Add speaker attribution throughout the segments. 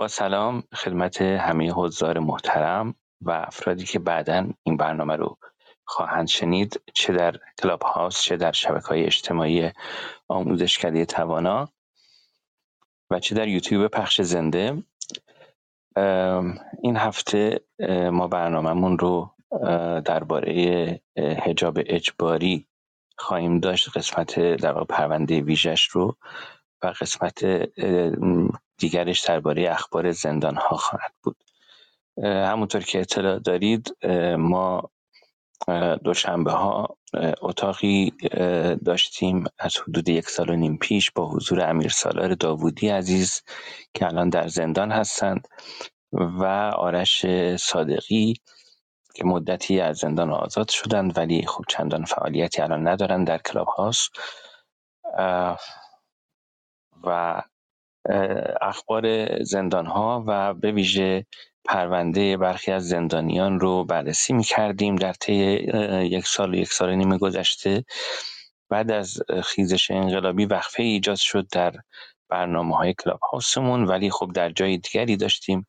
Speaker 1: با سلام خدمت همه حضار محترم و افرادی که بعدا این برنامه رو خواهند شنید چه در کلاب هاوس چه در شبکه های اجتماعی آموزشکده توانا و چه در یوتیوب پخش زنده. این هفته ما برنامهمون رو درباره هجاب اجباری خواهیم داشت. قسمت در پرونده ویژش رو و قسمت دیگرش درباره اخبار زندان ها خواهد بود. همونطور که اطلاع دارید ما دوشنبه ها اتاقی داشتیم از حدود یک سال و نیم پیش با حضور امیر سالار داوودی عزیز که الان در زندان هستند و آرش صادقی که مدتی از زندان آزاد شدند ولی خب چندان فعالیتی الان ندارند در کلاب هاست و اخبار زندان ها و به ویژه پرونده برخی از زندانیان رو بررسی می کردیم در طی یک سال و یک سال نیم گذشته. بعد از خیزش انقلابی وقفه ایجاد شد در برنامه های کلاب هاوسمون ولی خب در جای دیگری داشتیم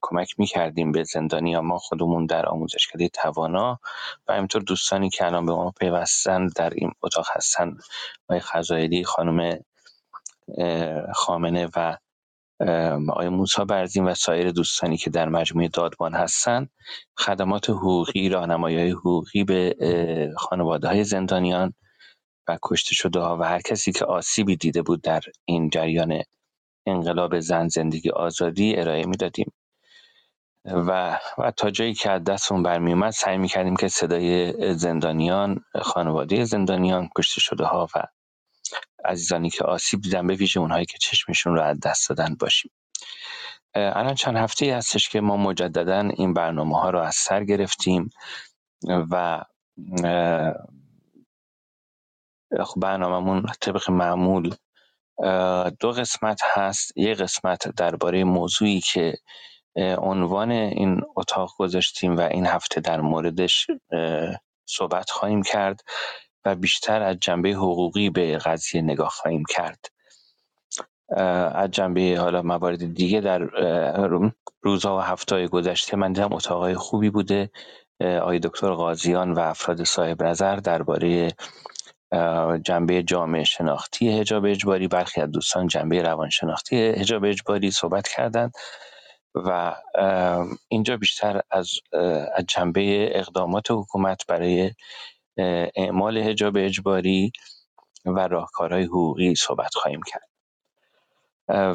Speaker 1: کمک می کردیم به زندانی ما خودمون در آموزشکده توانا و همینطور دوستانی که الان به ما پیوستن در این اتاق هستن آقای خزایلی خانم خامنه و آقای موسا برزین و سایر دوستانی که در مجموعه دادبان هستند خدمات حقوقی راهنمایی حقوقی به خانواده های زندانیان و کشته شده ها و هر کسی که آسیبی دیده بود در این جریان انقلاب زن زندگی آزادی ارائه می‌دادیم. و و تا جایی که از دستمون برمی اومد سعی می کردیم که صدای زندانیان خانواده زندانیان کشته شده ها و عزیزانی که آسیب دیدن به ویژه اونهایی که چشمشون رو از دست دادن باشیم. الان چند هفته هستش که ما مجددا این برنامه ها رو از سر گرفتیم و خب برنامهمون طبق معمول دو قسمت هست. یه قسمت درباره موضوعی که عنوان این اتاق گذاشتیم و این هفته در موردش صحبت خواهیم کرد. و بیشتر از جنبه حقوقی به قضیه نگاه خواهیم کرد. از جنبه حالا موارد دیگه در روزها و هفته گذشته من دیدم اتاقای خوبی بوده. آقای دکتر قاضیان و افراد صاحب نظر درباره جنبه جامعه شناختی هجاب اجباری برخی از دوستان جنبه روانشناختی هجاب اجباری صحبت کردند و اینجا بیشتر از جنبه اقدامات حکومت برای اعمال هجاب اجباری و راهکارهای حقوقی صحبت خواهیم کرد.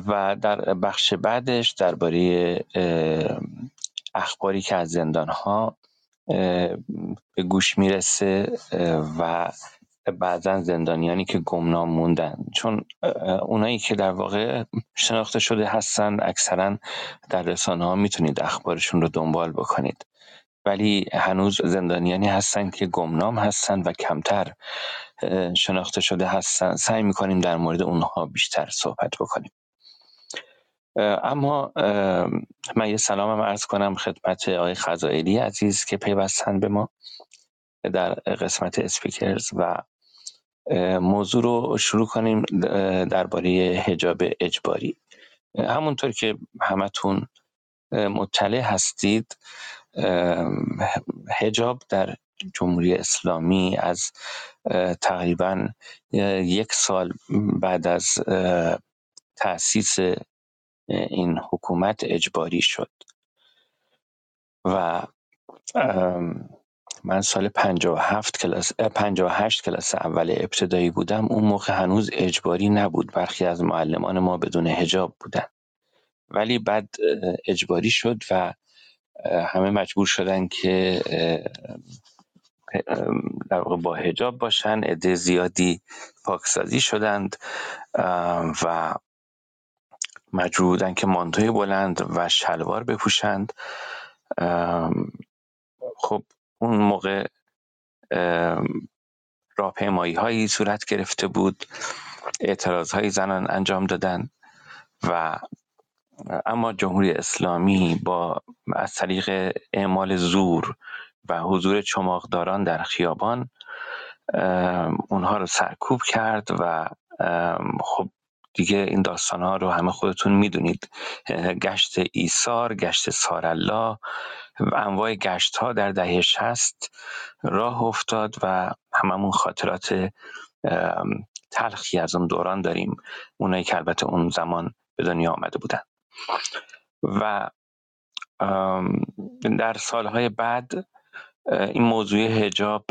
Speaker 1: و در بخش بعدش درباره اخباری که از زندان ها به گوش می‌رسه و بعضا زندانیانی که گمنام موندن. چون اونایی که در واقع شناخته شده هستن اکثرا در رسانه ها می‌تونید اخبارشون رو دنبال بکنید. ولی هنوز زندانیانی هستن که گمنام هستن و کمتر شناخته شده هستن. سعی می‌کنیم در مورد اونها بیشتر صحبت بکنیم. اما من یه سلامم عرض کنم خدمت آقای خزائلی عزیز که پیوستن به ما در قسمت اسپیکرز و موضوع رو شروع کنیم درباره هجاب اجباری. همونطور که همتون مطلع هستید هجاب در جمهوری اسلامی از تقریبا یک سال بعد از تأسیس این حکومت اجباری شد. و من سال 57 کلاس 58 کلاس اول ابتدایی بودم. اون موقع هنوز اجباری نبود. برخی از معلمان ما بدون هجاب بودن. ولی بعد اجباری شد و همه مجبور شدن که در واقع با هجاب باشن عده زیادی پاکسازی شدند و مجبور بودن که مانتوی بلند و شلوار بپوشند. خب اون موقع راهپیمایی هایی صورت گرفته بود اعتراض های زنان انجام دادن و اما جمهوری اسلامی با از طریق اعمال زور و حضور چماقداران در خیابان اونها رو سرکوب کرد و خب دیگه این داستان ها رو همه خودتون می‌دونید. گشت ایثار گشت سارالله و انواع گشت ها در دهه شست راه افتاد و هممون خاطرات تلخی از اون دوران داریم. اونایی که البته اون زمان به دنیا آمده بودن. و در سالهای بعد این موضوع هجاب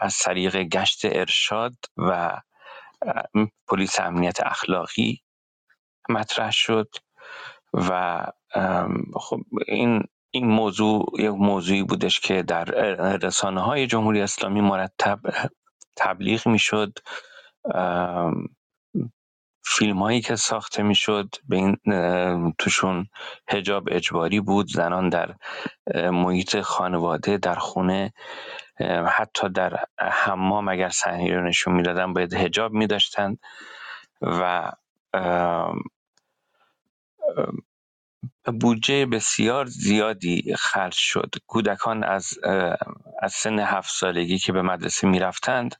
Speaker 1: از طریق گشت ارشاد و پلیس امنیت اخلاقی مطرح شد و خب این این موضوع یک موضوعی بودش که در رسانه های جمهوری اسلامی مرتب تبلیغ می‌شد. فیلم هایی که ساخته می‌شد به این توشون هجاب اجباری بود زنان در محیط خانواده در خونه حتی در حمام اگر صحنه رو نشون می‌دادن باید هجاب میداشتند و بودجه بسیار زیادی خرج شد. کودکان از از سن هفت سالگی که به مدرسه می‌رفتند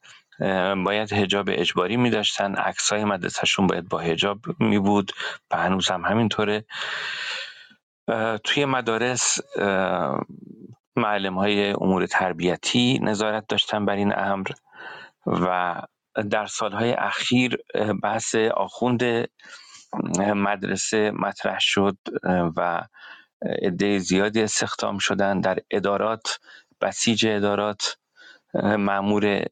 Speaker 1: باید هجاب اجباری می داشتن های مدرسهشون باید با هجاب می بود و هنوز هم همینطوره. توی مدارس معلم های امور تربیتی نظارت داشتن بر این امر و در سالهای اخیر بحث آخوند مدرسه مطرح شد و عده زیادی استخدام شدن در ادارات بسیج ادارات معمور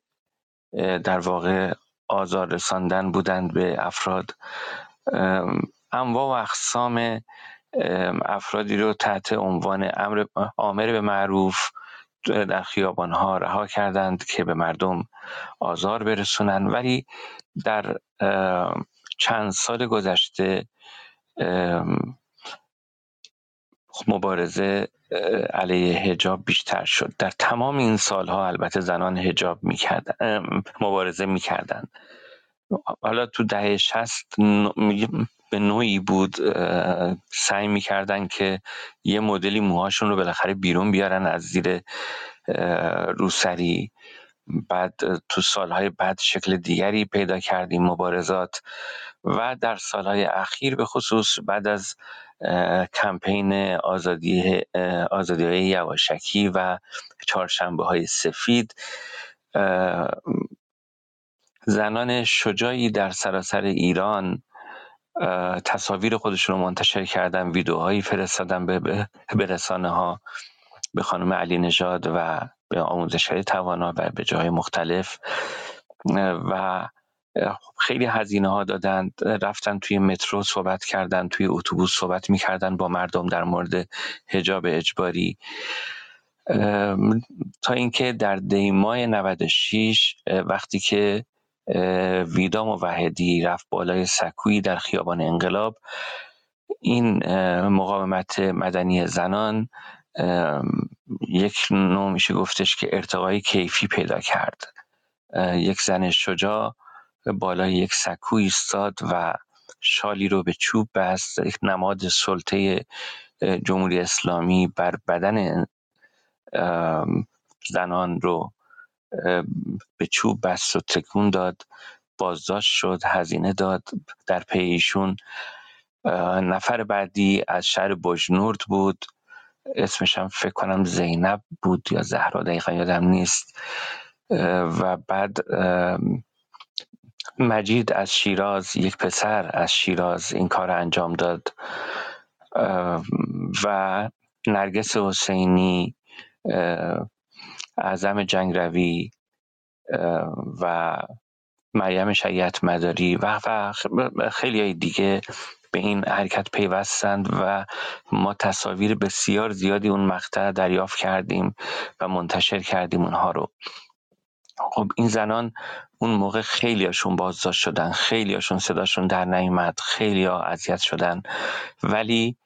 Speaker 1: در واقع آزار رساندن بودند به افراد. انواع و اقسام افرادی رو تحت عنوان امر آمر به معروف در خیابان ها رها کردند که به مردم آزار برسونند ولی در چند سال گذشته مبارزه علیه هجاب بیشتر شد. در تمام این سالها البته زنان هجاب می‌کردن مبارزه می‌کردن حالا تو دهه شست به نوعی بود سعی می‌کردن که یه مدلی موهاشون رو بالاخره بیرون بیارن از زیر روسری. بعد تو سالهای بعد شکل دیگری پیدا کردیم مبارزات. و در سالهای اخیر به خصوص بعد از کمپین آزادی آزادی های یواشکی و چهارشنبه های سفید. زنان شجاعی در سراسر ایران تصاویر خودشون رو منتشر کردن ویدیوهایی فرستادن به, به رسانه ها به خانم علی نژاد و به آموزش های توانا و به جای مختلف. و خیلی هزینه ها دادند رفتن توی مترو صحبت کردن توی اتوبوس صحبت می‌کردن با مردم در مورد حجاب اجباری. تا اینکه در دیمای 96 وقتی که ویدا موحدی رفت بالای سکویی در خیابان انقلاب این مقاومت مدنی زنان یک نوع میشه گفتش که ارتقای کیفی پیدا کرد. یک زن شجاع بالای یک سکو ایستاد و شالی رو به چوب بست. یک نماد سلطه جمهوری اسلامی بر بدن زنان رو به چوب بست و تکون داد. بازداشت شد هزینه داد. در پیشون نفر بعدی از شهر بجنورد بود. اسمش هم فکر کنم زینب بود یا زهرا دقیقا یادم نیست. و بعد مجید از شیراز یک پسر از شیراز این کار انجام داد. و نرگس حسینی اعظم جنگروی و مریم شیعت مداری و خیلی دیگه به این حرکت پیوستند و ما تصاویر بسیار زیادی اون مقطع دریافت کردیم و منتشر کردیم اونها رو. خب این زنان اون موقع خیلی هاشون بازداشت شدن خیلی هاشون صداشون در خیلی ها اذیت شدن. ولی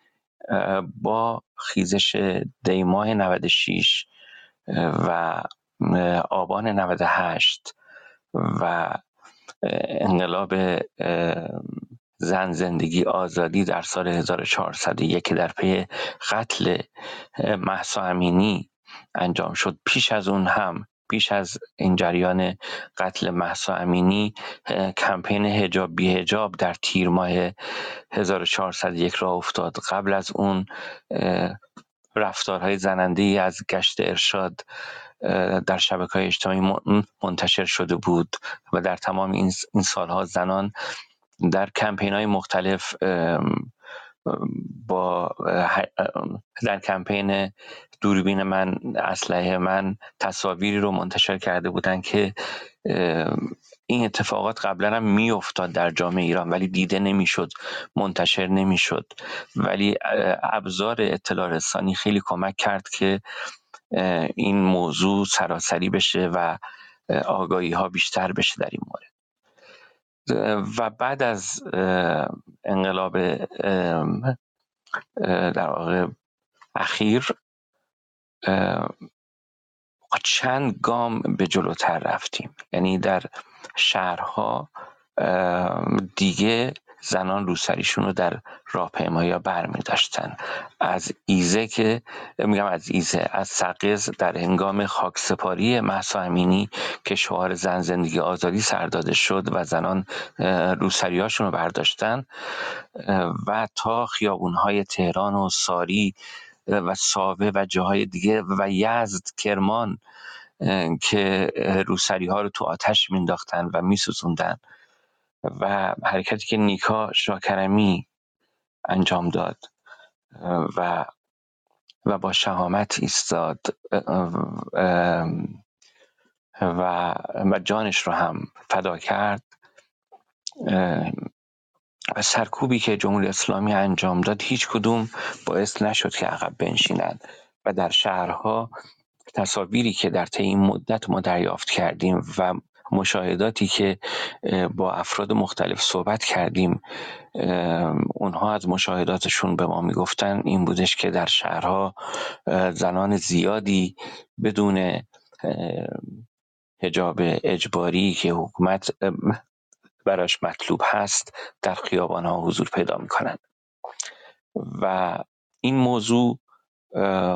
Speaker 1: با خیزش دیماه 96 و آبان 98 و انقلاب زن زندگی آزادی در سال 1401 که در پی قتل محسا امینی انجام شد. پیش از اون هم پیش از این جریان قتل محسا امینی کمپین هجاب بی هجاب در تیر ماه 1401 را افتاد. قبل از اون رفتارهای زننده از گشت ارشاد در شبکه های اجتماعی منتشر شده بود و در تمام این سالها زنان در کمپین های مختلف با در کمپین دوربین من اسلحه من تصاویری رو منتشر کرده بودن که این اتفاقات قبلا هم میافتاد در جامعه ایران ولی دیده نمی‌شد منتشر نمی‌شد. ولی ابزار اطلاع رسانی خیلی کمک کرد که این موضوع سراسری بشه و آگاهی ها بیشتر بشه در این مورد. و بعد از انقلاب در واقع اخیر چند گام به جلوتر رفتیم. یعنی در شهرها دیگه زنان روسریشون رو در راهپیمایی بر می داشتن از ایزه که میگم از ایزه از سقز در هنگام خاکسپاری محسا امینی که شعار زن زندگی آزادی سر داده شد و زنان روسریاشون رو برداشتن و تا خیابونهای تهران و ساری و ساوه و جاهای دیگه و یزد کرمان که روسری ها رو تو آتش مینداختن و میسوزوندن. و حرکتی که نیکا شاکرمی انجام داد و و با شهامت ایستاد و و جانش رو هم فدا کرد. و سرکوبی که جمهوری اسلامی انجام داد هیچ کدوم باعث نشد که عقب بنشینند و در شهرها تصاویری که در طی این مدت ما دریافت کردیم و مشاهداتی که با افراد مختلف صحبت کردیم اونها از مشاهداتشون به ما می‌گفتن این بودش که در شهرها زنان زیادی بدون هجاب اجباری که حکومت براش مطلوب هست در خیابان ها حضور پیدا می‌کنند و این موضوع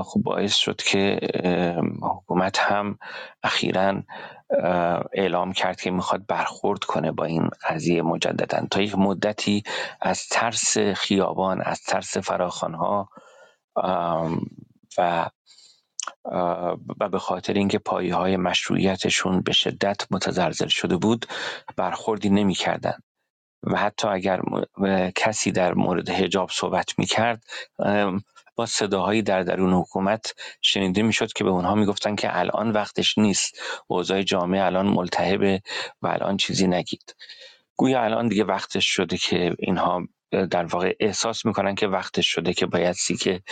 Speaker 1: خب باعث شد که حکومت هم اخیرا اعلام کرد که می‌خواد برخورد کنه با این قضیه مجددا. تا یک مدتی از ترس خیابان از ترس فراخانها و و به خاطر اینکه پایه های مشروعیتشون به شدت متزلزل شده بود برخوردی نمی‌کردن. و حتی اگر کسی در مورد هجاب صحبت می‌کرد با صداهایی در درون حکومت شنیده می‌شد که به اونها می‌گفتن که الان وقتش نیست. اوضاع جامعه الان ملتهبه و الان چیزی نگید. گویا الان دیگه وقتش شده که اینها در واقع احساس می‌کنن که وقتش شده که باید سیکه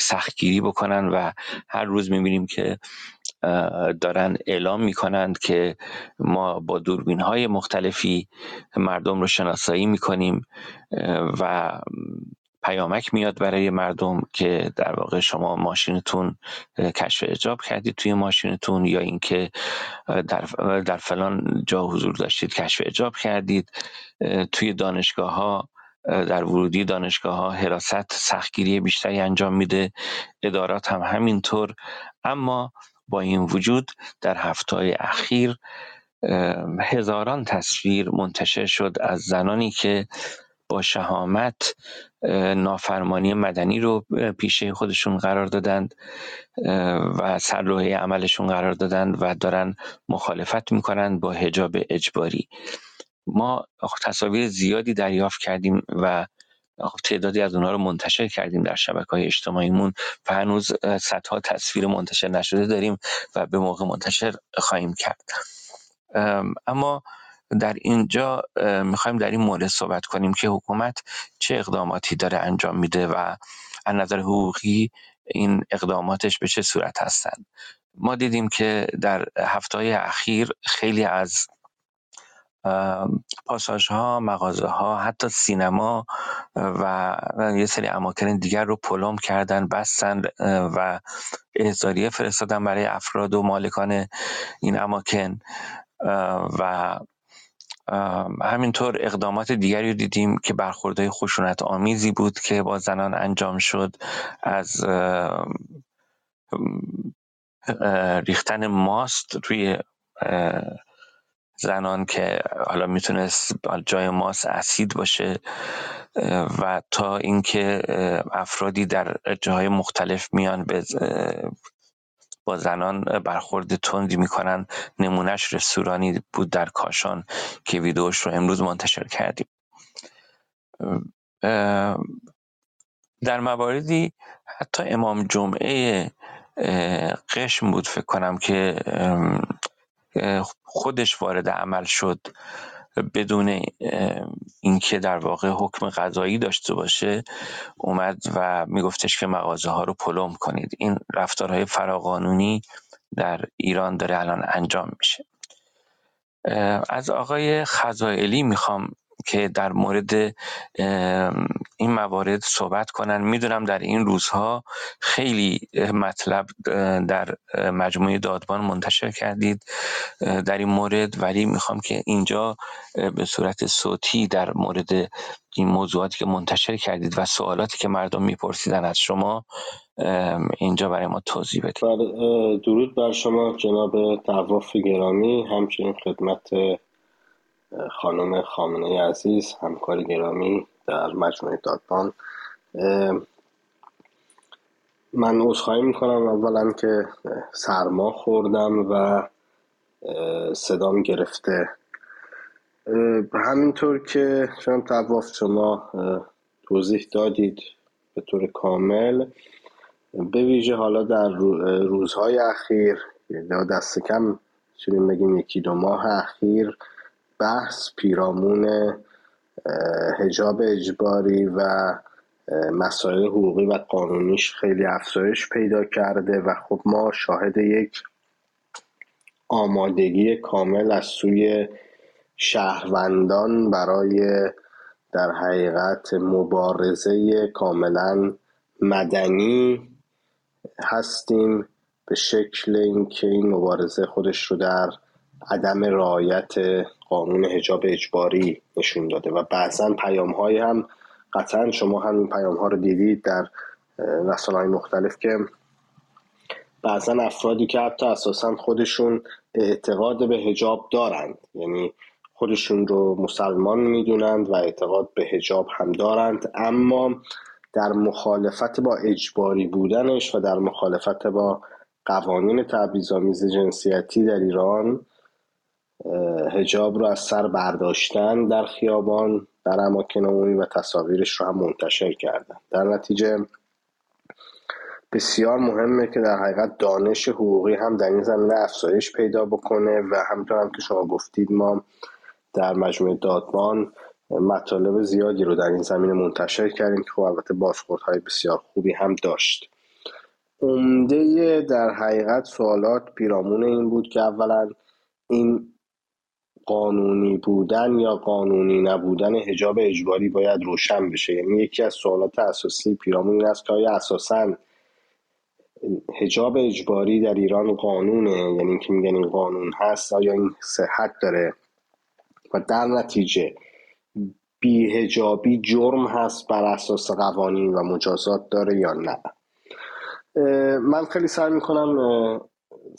Speaker 1: سختگیری بکنن و هر روز می‌بینیم که دارن اعلام می‌کنند که ما با دوربین های مختلفی مردم رو شناسایی می‌کنیم و پیامک میاد برای مردم که در واقع شما ماشینتون کشف اجاب کردید توی ماشینتون یا اینکه در, در فلان جا حضور داشتید کشف اجاب کردید. توی دانشگاه ها در ورودی دانشگاه ها حراست سختگیری بیشتری انجام میده. ادارات هم همینطور. اما با این وجود در هفته اخیر هزاران تصویر منتشر شد از زنانی که با شهامت نافرمانی مدنی رو پیشه خودشون قرار دادند و سرلوحه عملشون قرار دادند و دارن مخالفت می‌کنند با هجاب اجباری. ما تصاویر زیادی دریافت کردیم و تعدادی از اونها رو منتشر کردیم در شبکه های اجتماعیمون و هنوز صدها تصویر منتشر نشده داریم و به موقع منتشر خواهیم کرد. اما در اینجا می‌خوایم در این مورد صحبت کنیم که حکومت چه اقداماتی داره انجام میده و از نظر حقوقی این اقداماتش به چه صورت هستند. ما دیدیم که در هفته اخیر خیلی از پاساژ ها مغازه ها حتی سینما و یه سری اماکن دیگر رو پلم کردن بستن و احضاریه فرستادن برای افراد و مالکان این اماکن و همینطور اقدامات دیگری دیدیم که برخوردهای خشونت آمیزی بود که با زنان انجام شد از ریختن ماست روی زنان که حالا می‌تونست جای ماست اسید باشه و تا اینکه افرادی در جاهای مختلف میان به با زنان برخورد تندی می‌کنن. نمونهش رستورانی بود در کاشان که ویدیوش رو امروز منتشر کردیم. در مواردی حتی امام جمعه قشم بود فکر کنم که خودش وارد عمل شد. بدون اینکه در واقع حکم قضایی داشته باشه اومد و میگفتش که مغازه ها رو پلم کنید. این رفتارهای فراقانونی در ایران داره الان انجام میشه. از آقای خزائلی می‌خوام که در مورد این موارد صحبت کنن. می‌دونم در این روزها خیلی مطلب در مجموعه دادبان منتشر کردید در این مورد. ولی می‌خوام که اینجا به صورت صوتی در مورد این موضوعاتی که منتشر کردید و سوالاتی که مردم میپرسیدن از شما اینجا برای ما توضیح بدید.
Speaker 2: بله، درود بر شما جناب تواف گرامی. همچنین خدمت خانم خامنه عزیز همکار گرامی در مجموعه دادبان. من عذرخواهی می‌کنم اولا که سرما خوردم و صدام گرفته. همینطور که شما تواف شما توضیح دادید به طور کامل به ویژه حالا در روزهای اخیر یا دست کم بگیم یکی دو ماه اخیر بحث پیرامون هجاب اجباری و مسائل حقوقی و قانونیش خیلی افزایش پیدا کرده و خب ما شاهد یک آمادگی کامل از سوی شهروندان برای در حقیقت مبارزه کاملا مدنی هستیم به شکل اینکه این مبارزه خودش رو در عدم رعایت قانون حجاب اجباری نشون داده و بعضا پیام های هم قطعا شما همین پیام ها رو دیدید در رسانه های مختلف که بعضا افرادی که حتی اساسا خودشون اعتقاد به هجاب دارند یعنی خودشون رو مسلمان می‌دونند و اعتقاد به هجاب هم دارند اما در مخالفت با اجباری بودنش و در مخالفت با قوانین تبعیض‌آمیز جنسیتی در ایران هجاب رو از سر برداشتن در خیابان در اماکن عمومی و تصاویرش رو هم منتشر کردن. در نتیجه بسیار مهمه که در حقیقت دانش حقوقی هم در این زمینه افزایش پیدا بکنه و همطور هم که شما گفتید ما در مجموعه دادبان مطالب زیادی رو در این زمینه منتشر کردیم که خب البته بازخوردهای بسیار خوبی هم داشت. عمده در حقیقت سوالات پیرامون این بود که اولا این قانونی بودن یا قانونی نبودن هجاب اجباری باید روشن بشه. یعنی یکی از سوالات اساسی پیرامون این است که آیا اساسا هجاب اجباری در ایران قانونه؟ یعنی که میگن این قانون هست آیا این صحت داره؟ و در نتیجه بیهجابی جرم هست بر اساس قوانین و مجازات داره یا نه؟ من خیلی سعی می‌کنم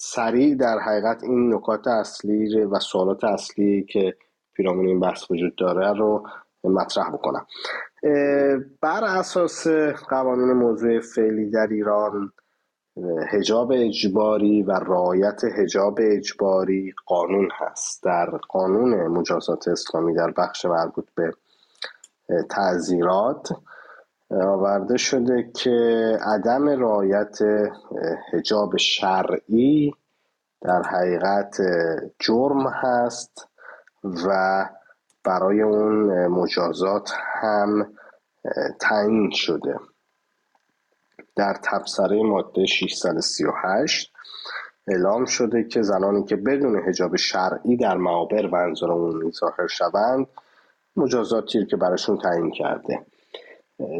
Speaker 2: سریع در حقیقت این نکات اصلی و سوالات اصلی که پیرامون این بحث وجود داره رو مطرح بکنم. بر اساس قوانین موضوع فعلی در ایران هجاب اجباری و رعایت هجاب اجباری قانون هست. در قانون مجازات اسلامی در بخش مربوط به تعذیرات آورده شده که عدم رعایت هجاب شرعی در حقیقت جرم هست و برای اون مجازات هم تعیین شده. در تبصره ماده 638 اعلام شده که زنانی که بدون هجاب شرعی در معابر و انظار عمومی ظاهر شوند مجازاتی که براشون تعیین کرده.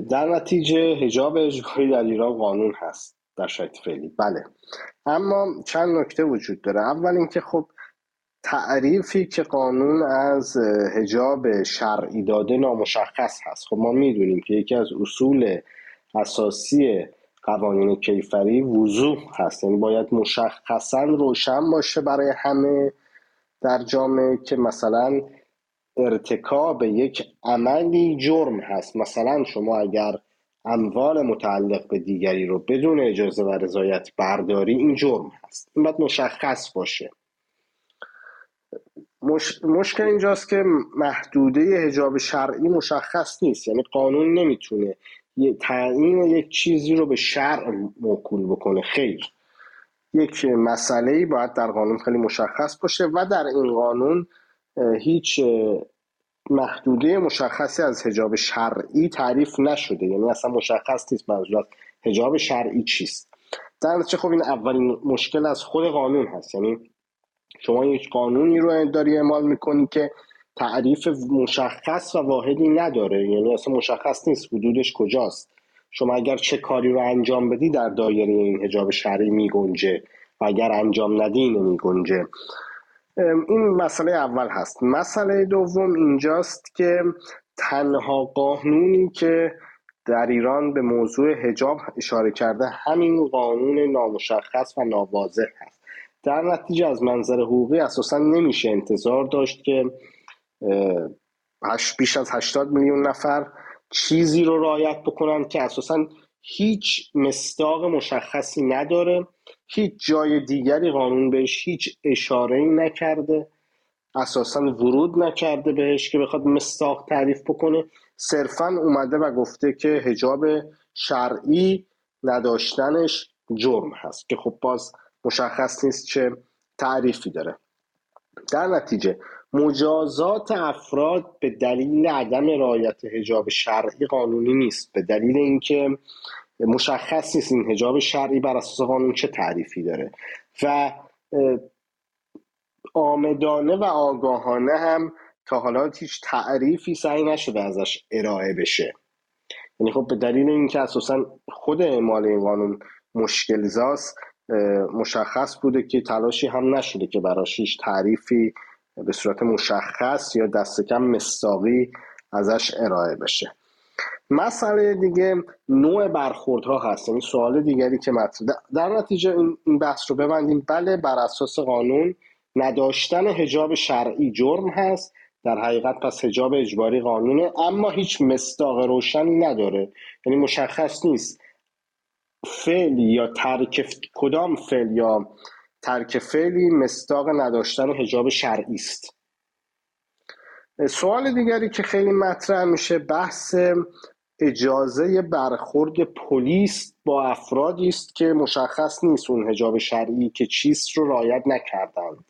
Speaker 2: در نتیجه هجاب اجباری در ایران قانون هست در شرایط فعلی. بله. اما چند نکته وجود داره. اول اینکه خب تعریفی که قانون از هجاب شرعی داده نامشخص هست. خب ما می‌دونیم که یکی از اصول اساسی قوانین کیفری وضوح هست. یعنی باید مشخصا روشن باشه برای همه در جامعه که مثلا ارتکاب یک عملی جرم هست. مثلا شما اگر اموال متعلق به دیگری رو بدون اجازه و رضایت برداری این جرم هست. این باید مشخص باشه. مش... مشکل اینجاست که محدوده هجاب شرعی مشخص نیست. یعنی قانون نمی‌تونه تعیین یک چیزی رو به شرع موکول بکنه. خیر. یک مسئله باید در قانون خیلی مشخص باشه و در این قانون هیچ محدوده مشخصی از هجاب شرعی تعریف نشده. یعنی اصلا مشخص نیست منظور هجاب شرعی چیست. در نتیجه خب این اولین مشکل از خود قانون هست. یعنی شما یک قانونی رو داری اعمال می‌کنی که تعریف مشخص و واحدی نداره. یعنی اصلا مشخص نیست حدودش کجاست. شما اگر چه کاری رو انجام بدی در دایره این هجاب شرعی میگنجه و اگر انجام ندی اینو میگنجه این مسئله اول هست. مسئله دوم اینجاست که تنها قانونی که در ایران به موضوع هجاب اشاره کرده همین قانون نامشخص و ناواضح هست. در نتیجه از منظر حقوقی اساسا نمیشه انتظار داشت که بیش از 80 میلیون نفر چیزی رو رعایت بکنن که اساسا هیچ مستاق مشخصی نداره. هیچ جای دیگری قانون بهش هیچ اشاره ای نکرده اساسا ورود نکرده بهش که بخواد مستاق تعریف بکنه. صرفا اومده و گفته که هجاب شرعی نداشتنش جرم هست که خب باز مشخص نیست چه تعریفی داره. در نتیجه مجازات افراد به دلیل عدم رعایت هجاب شرعی قانونی نیست. به دلیل اینکه مشخص نیست این هجاب شرعی بر اساس قانون چه تعریفی داره. و آمدانه و آگاهانه هم تا حالا هیچ تعریفی سعی نشده ازش ارائه بشه. یعنی خب به دلیل اینکه اساسا خود اعمال این قانون مشکل زاست مشخص بوده که تلاشی هم نشده که براش هیچ تعریفی به صورت مشخص یا دست کم مستاقی ازش ارائه بشه. مسئله دیگه نوع برخوردها هست. یعنی سوال دیگری که مطرح در نتیجه این بحث رو ببندیم. بله بر اساس قانون نداشتن هجاب شرعی جرم هست. در حقیقت پس هجاب اجباری قانونه اما هیچ مستاق روشنی نداره. یعنی مشخص نیست. فعل یا ترک کدام فعل یا ترک فعلی مستاق نداشتن هجاب شرعی است. سوال دیگری که خیلی مطرح میشه بحث اجازه برخورد پلیس با افرادی است که مشخص نیست اون هجاب شرعی که چیست رو رعایت نکردند.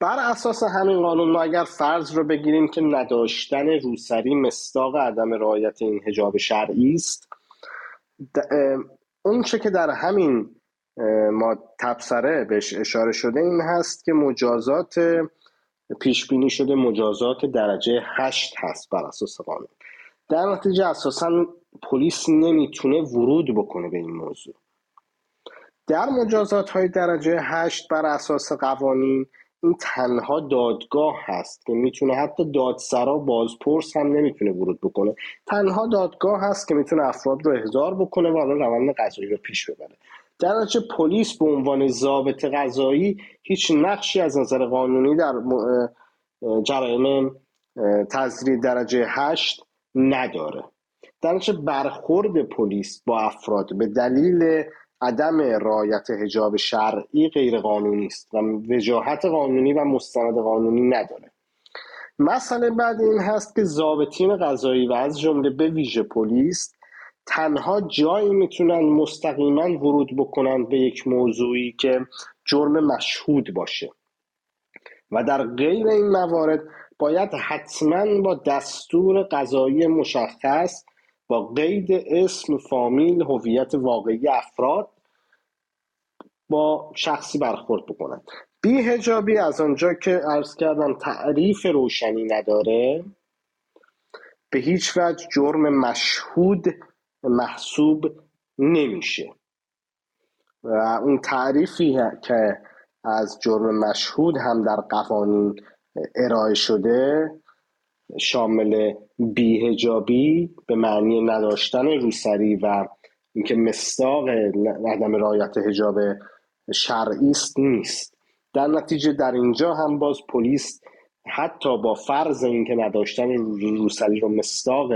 Speaker 2: بر اساس همین قانون ما اگر فرض رو بگیریم که نداشتن روسری مستاق عدم رعایت این هجاب شرعی است اون چه که در همین ما تبصره بهش اشاره شده این هست که مجازات پیش بینی شده مجازات درجه هشت هست بر اساس قانون. در نتیجه اساسا پلیس نمی‌تونه ورود بکنه به این موضوع. در مجازات های درجه هشت بر اساس قوانین این تنها دادگاه هست که می‌تونه حتی دادسرا بازپرس هم نمی‌تونه ورود بکنه. تنها دادگاه هست که می‌تونه افراد رو احضار بکنه و حالا روند قضایی رو پیش ببره. در پلیس به عنوان ضابط قضایی هیچ نقشی از نظر قانونی در جرایم تزریع درجه هشت نداره. در برخورد پلیس با افراد به دلیل عدم رعایت حجاب شرعی غیر قانونی است و وجاهت قانونی و مستند قانونی نداره. مسئله بعد این هست که ضابطین قضایی و از جمله به ویژه پلیس تنها جایی می‌تونن مستقیما ورود بکنن به یک موضوعی که جرم مشهود باشه. و در غیر این موارد باید حتما با دستور قضایی مشخص با قید اسم فامیل هویت واقعی افراد با شخصی برخورد بکنن بی هجابی از آنجا که عرض کردم تعریف روشنی نداره. به هیچ وجه جرم مشهود محسوب نمیشه. و اون تعریفی که از جرم مشهود هم در قوانین ارائه شده شامل بیهجابی به معنی نداشتن روسری و اینکه مستاق عدم رعایت حجاب شرعی است نیست. در نتیجه در اینجا هم باز پلیس حتی با فرض اینکه نداشتن روسری رو مستاق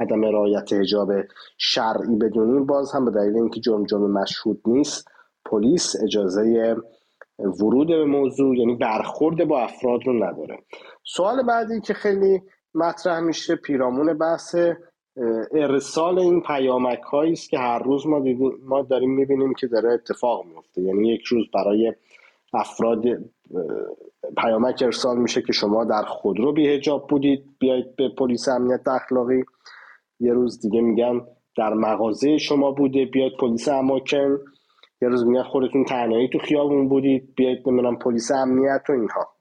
Speaker 2: عدم رعایت حجاب شرعی بدونیم باز هم به دلیل اینکه جرم جرم مشهود نیست پلیس اجازه ورود به موضوع یعنی برخورد با افراد رو نداره. سوال بعدی که خیلی مطرح میشه پیرامون بحث ارسال این پیامک هایی است که هر روز ما, ما داریم می‌بینیم که داره اتفاق میفته یعنی یک روز برای افراد پیامک ارسال میشه که شما در خودرو بیهجاب بودید بیایید به پلیس امنیت اخلاقی. یه روز دیگه میگن در مغازه شما بوده بیاید پلیس اماکن. یه روز میگن خودتون تنهایی تو خیابون بودید بیاید نمی‌دونم پلیس امنیت و اینها.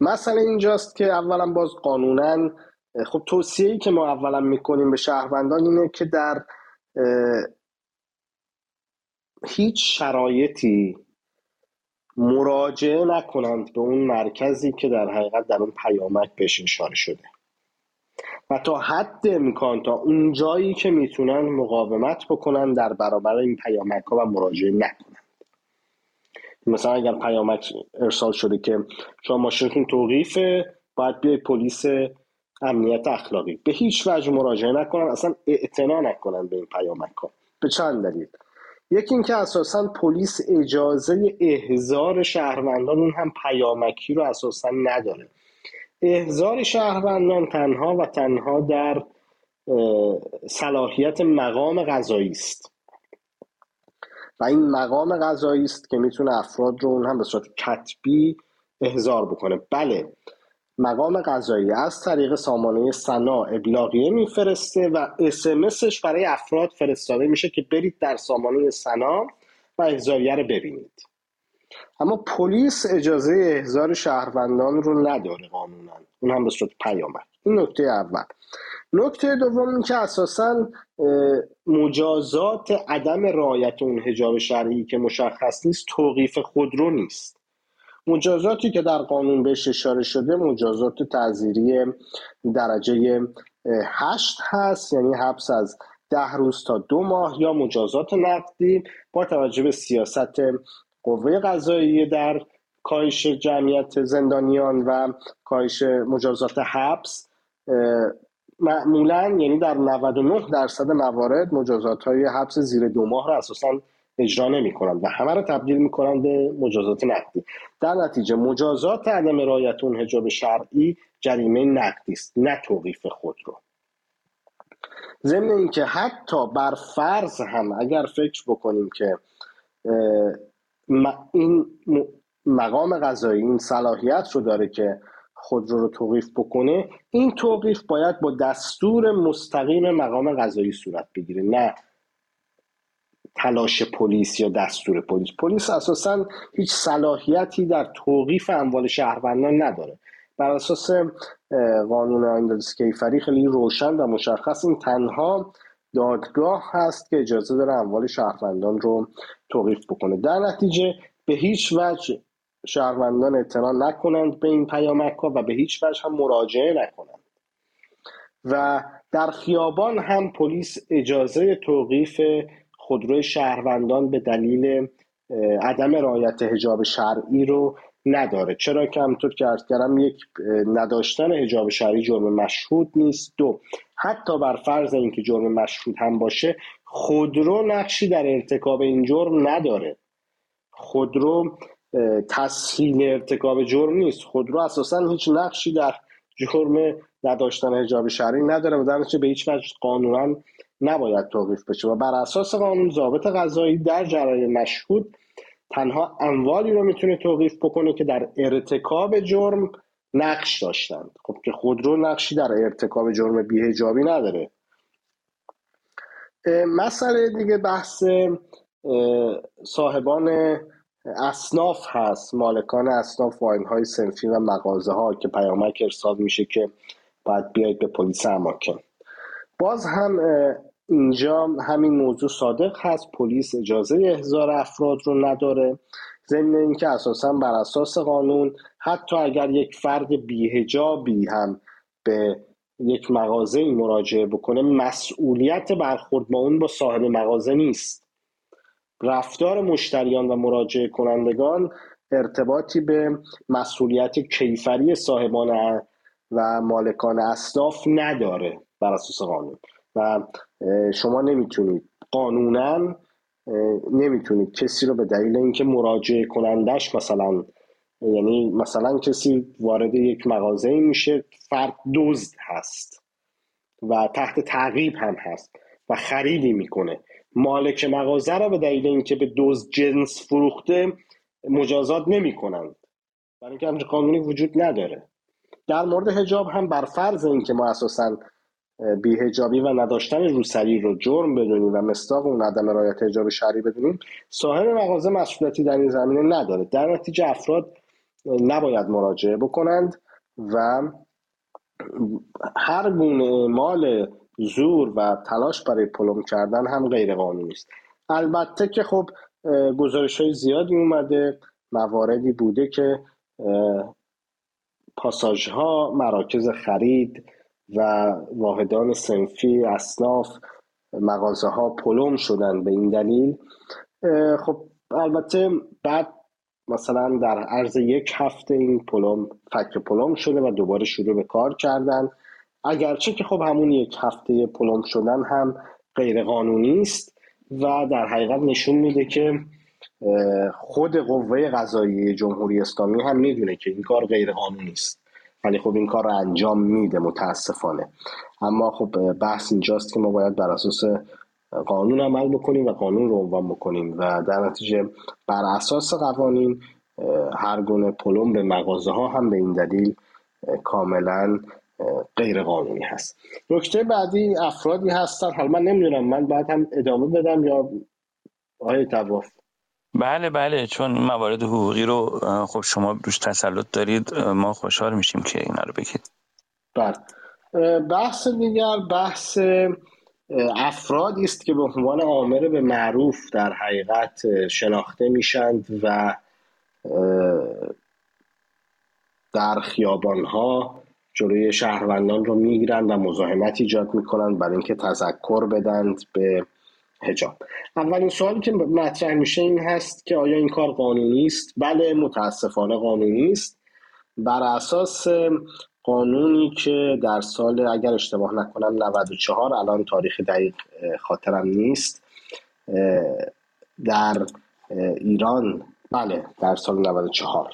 Speaker 2: مثلا اینجاست که اولا باز قانونا خب توصیه‌ای که ما اولا می‌کنیم به شهروندان اینه که در هیچ شرایطی مراجعه نکنند به اون مرکزی که در حقیقت در اون پیامک بهش اشاره شده. و تا حد امکان تا اون جایی که می‌تونن مقاومت بکنن در برابر این پیامک ها و مراجعه نکنند مثلا اگر پیامک ارسال شده که شما ماشینتون توقیفه باید بیای پلیس امنیت اخلاقی. به هیچ وجه مراجعه نکنن اصلا اعتنا نکنن به این پیامک ها. به چند دلیل؟ یکی اینکه اساسا پلیس اجازه احضار شهروندان اون هم پیامکی رو اساسا نداره. احضار شهروندان تنها و تنها در صلاحیت مقام قضایی است. و این مقام قضایی است که می‌تونه افراد رو اون هم به صورت کتبی احضار بکنه. بله مقام قضایی از طریق سامانه سنا ابلاغیه میفرسته و اسمسش برای افراد فرستاده میشه که برید در سامانه سنا و احضاریه رو ببینید. اما پلیس اجازه احضار شهروندان رو نداره قانونا. اون هم به صورت پیامک این نکته اول. نکته دوم این که اساسا مجازات عدم رعایت اون حجاب شرعی که مشخص نیست توقیف خودرو نیست. مجازاتی که در قانون بهش اشاره شده مجازات تعذیری درجه هشت هست یعنی حبس از ده روز تا دو ماه یا مجازات نقدی با توجه به سیاست قوه قضایی در کاهش جمعیت زندانیان و کاهش مجازات حبس معمولا یعنی در 99 درصد موارد مجازات های حبس زیر دو ماه را اساسا اجرا نمی کنند و همه رو تبدیل می کنند به مجازات نقدی. در نتیجه مجازات عدم رعایت اون حجاب شرعی جریمه نقدی است نه توقیف خود رو. ضمن اینکه حتی بر فرض هم اگر فکر بکنیم که این مقام قضایی این صلاحیت رو داره که خودرو رو توقیف بکنه. این توقیف باید با دستور مستقیم مقام قضایی صورت بگیره نه تلاش پلیس یا دستور پلیس. پلیس اساسا هیچ صلاحیتی در توقیف اموال شهروندان نداره. بر اساس قانون آیندادس کیفری خیلی روشن و مشخص این تنها دادگاه هست که اجازه داره اموال شهروندان رو توقیف بکنه. در نتیجه به هیچ وجه شهروندان اعتنا نکنند به این پیامک ها و به هیچ وجه هم مراجعه نکنند. و در خیابان هم پلیس اجازه توقیف خودروی شهروندان به دلیل عدم رعایت حجاب شرعی رو نداره. چرا که همطور که ارز کردم یک نداشتن حجاب شرعی جرم مشهود نیست. دو حتی بر فرض اینکه جرم مشهود هم باشه خودرو نقشی در ارتکاب این جرم نداره. خودرو تسهیل ارتکاب جرم نیست. خودرو اساسا هیچ نقشی در جرم نداشتن حجاب شرعی نداره و در به هیچ وجه قانونا نباید توقیف بشه و بر اساس قانون ضابط قضایی در جرایم مشهود تنها اموالی رو می‌تونه توقیف بکنه که در ارتکاب جرم نقش داشتند. خب که خودرو نقشی در ارتکاب جرم بیهجابی نداره. مسئله دیگه بحث صاحبان اصناف هست. مالکان اصناف واین های سنفی و مغازه ها که پیامک ارسال میشه که باید بیاید به پلیس اماکن باز هم اینجا همین موضوع صادق هست. پلیس اجازه احضار افراد رو نداره. ضمن اینکه اساسا بر اساس قانون حتی اگر یک فرد بیهجابی هم به یک مغازه مراجعه بکنه مسئولیت برخورد با اون با صاحب مغازه نیست. رفتار مشتریان و مراجعه کنندگان ارتباطی به مسئولیت کیفری صاحبان و مالکان اصلاف نداره بر اساس قانون. شما نمی‌تونید قانونا نمی‌تونید کسی رو به دلیل اینکه مراجعه کنندش مثلا یعنی مثلا کسی وارد یک مغازه میشه فرد دزد هست و تحت تعقیب هم هست و خریدی می‌کنه. مالک مغازه رو به دلیل اینکه به دوز جنس فروخته مجازات نمی‌کنند. برای اینکه قانونی وجود نداره. در مورد هجاب هم بر فرض اینکه ما اساسا بیهجابی و نداشتن روسری رو جرم بدونیم و مستاق اون عدم رایت هجاب شرعی بدونیم صاحب مغازه مسئولیتی در این زمینه نداره. در نتیجه افراد نباید مراجعه بکنند و هر گونه مال زور و تلاش برای پلم کردن هم غیر قانونی است. البته که خب گزارش های زیادی اومده مواردی بوده که پاساژ ها مراکز خرید و واحدان سنفی اصناف مغازه ها پلم شدن به این دلیل. خب البته بعد مثلا در عرض یک هفته این پلم فک پلم شده و دوباره شروع به کار کردن. اگرچه که خب همون یک هفته پلم شدن هم غیر قانونی است و در حقیقت نشون میده که خود قوه قضایی جمهوری اسلامی هم می‌دونه که این کار غیر قانونی است. ولی خب این کار رو انجام میده متاسفانه. اما خب بحث اینجاست که ما باید بر اساس قانون عمل بکنیم و قانون رو عنوان بکنیم و در نتیجه بر اساس قوانین هر گونه پلم به مغازه ها هم به این دلیل کاملا غیر قانونی هست. نکته بعدی افرادی هستن. حالا من نمی‌دونم من بعد هم ادامه بدم یا آقای تواف
Speaker 1: بله بله چون این موارد حقوقی رو خب شما روش تسلط دارید ما خوشحال میشیم که اینا رو بگید.
Speaker 2: بله. بحث دیگر بحث افرادی است که به عنوان عامر به معروف در حقیقت شناخته میشند و در خیابان ها جلوی شهروندان رو می‌گیرند و مزاحمت ایجاد می‌کنند برای اینکه تذکر بدند به هجاب اولین سوالی که مطرح میشه این هست که آیا این کار قانونی است بله متاسفانه قانونی است بر اساس قانونی که در سال اگر اشتباه نکنم 94 الان تاریخ دقیق خاطرم نیست در ایران بله در سال 94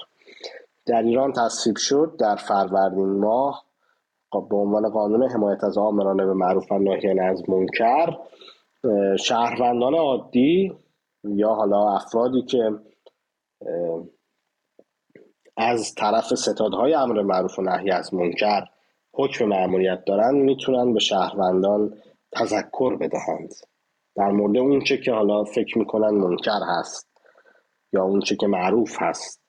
Speaker 2: در ایران تصویب شد در فروردین ماه به عنوان قانون حمایت از آمرانه به معروف و ناهیان از منکر. شهروندان عادی یا حالا افرادی که از طرف ستادهای امر معروف و نهی از منکر حکم معمولیت دارند می‌تونن به شهروندان تذکر بدهند. در مورد اون چه که حالا فکر می‌کنن منکر هست یا اون چه که معروف هست.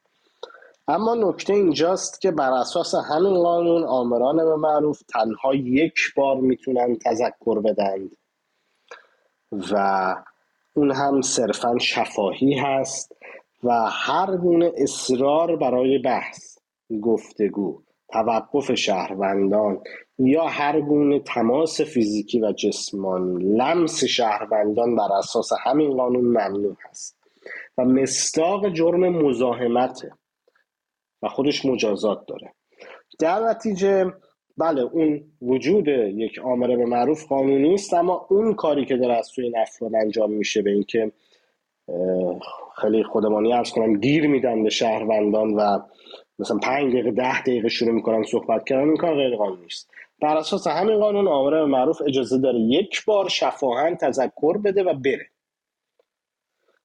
Speaker 2: اما نکته اینجاست که بر اساس همین قانون آمران به معروف تنها یک بار می‌تونن تذکر بدند و اون هم صرفا شفاهی هست و هر گونه اصرار برای بحث گفتگو توقف شهروندان یا هر گونه تماس فیزیکی و جسمانی لمس شهروندان بر اساس همین قانون ممنوع هست و مستاق جرم مزاحمته و خودش مجازات داره. در نتیجه بله اون وجود یک آمره به معروف قانونی است اما اون کاری که داره از سوی این افراد انجام میشه به اینکه خیلی خودمانی ارز کنم گیر میدن به شهروندان و مثلا پنج دقیقه ده دقیقه شروع می‌کنن صحبت کردن این کار غیر قانونی است بر اساس همین قانون آمره به معروف اجازه داره یک بار شفاهن تذکر بده و بره.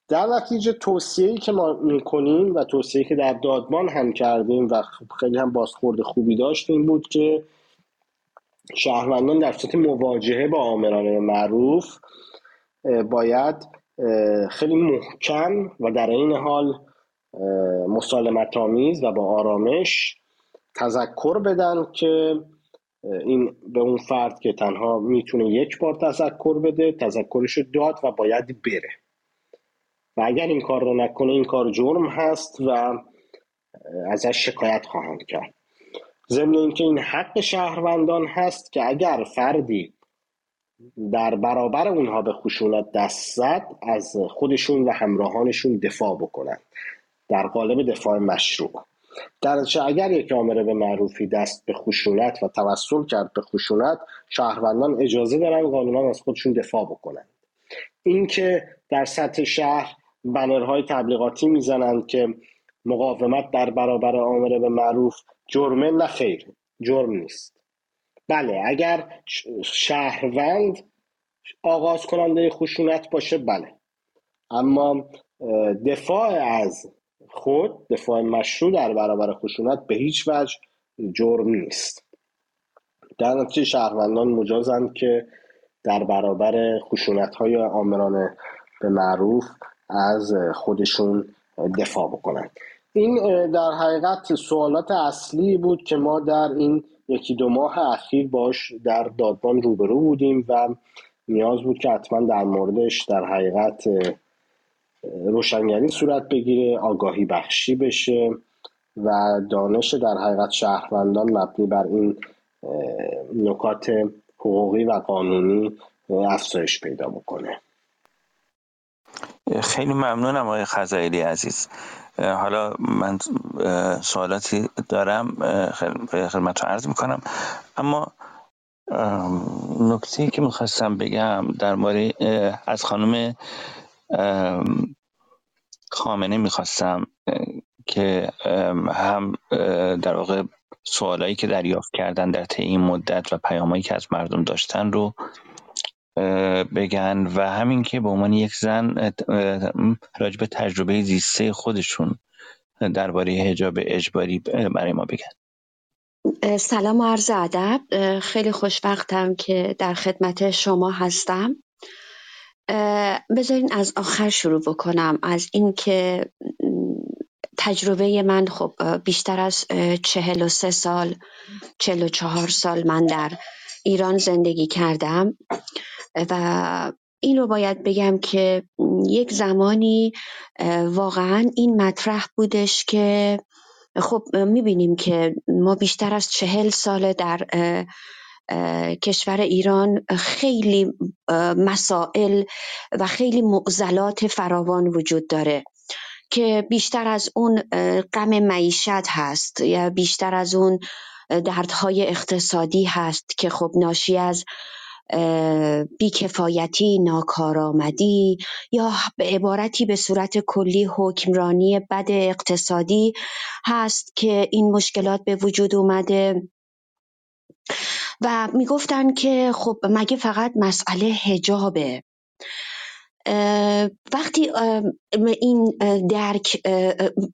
Speaker 2: در نتیجه توصیه‌ای که ما می‌کنیم و توصیه‌ای که در دادمان هم کردیم و خیلی هم بازخورد خوبی داشت این بود که شهروندان در صورت مواجهه با آمران معروف باید خیلی محکم و در این حال مسالمت آمیز و با آرامش تذکر بدن که این به اون فرد که تنها می‌تونه یک بار تذکر بده تذکرش داد و باید بره. و اگر این کار رو نکنه این کار جرم هست و ازش شکایت خواهند کرد. ضمن اینکه این حق شهروندان هست که اگر فردی در برابر اونها به خشونت دست زد از خودشون و همراهانشون دفاع بکنند. در قالب دفاع مشروع. در اگر یک آمره به معروفی دست به خشونت و توسل کرد به خشونت شهروندان اجازه دارن قانونا از خودشون دفاع بکنند اینکه در سطح شهر بنرهای تبلیغاتی می‌زنند که مقاومت در برابر آمره به معروف جرمه نه خیر جرم نیست. بله اگر شهروند آغاز کننده خشونت باشه بله. اما دفاع از خود دفاع مشروع در برابر خشونت به هیچ وجه جرم نیست. در نتیجه شهروندان مجازند که در برابر خشونت های آمرانه به معروف از خودشون دفاع بکنند. این در حقیقت سوالات اصلی بود که ما در این یکی دو ماه اخیر باش در دادبان روبرو بودیم و نیاز بود که حتما در موردش در حقیقت روشنگری صورت بگیره آگاهی بخشی بشه و دانش در حقیقت شهروندان مبنی بر این نکات حقوقی و قانونی افزایش پیدا بکنه.
Speaker 1: خیلی ممنونم آقای خزایلی عزیز. حالا من سوالاتی دارم خدمت رو عرض می‌کنم. اما نکته که می‌خواستم بگم در مورد از خانم خامنه می‌خواستم که هم در واقع سوالایی که دریافت کردن در طی این مدت و پیامایی که از مردم داشتن رو بگن و همین که به عنوان یک زن راجب تجربه زیسته خودشون درباره حجاب اجباری برای ما بگن.
Speaker 3: سلام و عرض ادب. خیلی خوشبختم که در خدمت شما هستم. بذارین از آخر شروع بکنم. از اینکه تجربه من خب بیشتر از چهل و سه سال چهل و چهار سال من در ایران زندگی کردم. و این رو باید بگم که یک زمانی واقعا این مطرح بودش که خب می‌بینیم که ما بیشتر از چهل سال در کشور ایران خیلی مسائل و خیلی معضلات فراوان وجود داره که بیشتر از اون غم معیشت هست یا بیشتر از اون دردهای اقتصادی هست که خب ناشی از بیکفایتی ناکارآمدی یا به عبارتی به صورت کلی حکمرانی بد اقتصادی هست که این مشکلات به وجود اومده. و می‌گفتن که خب مگه فقط مسئله هجابه وقتی این درک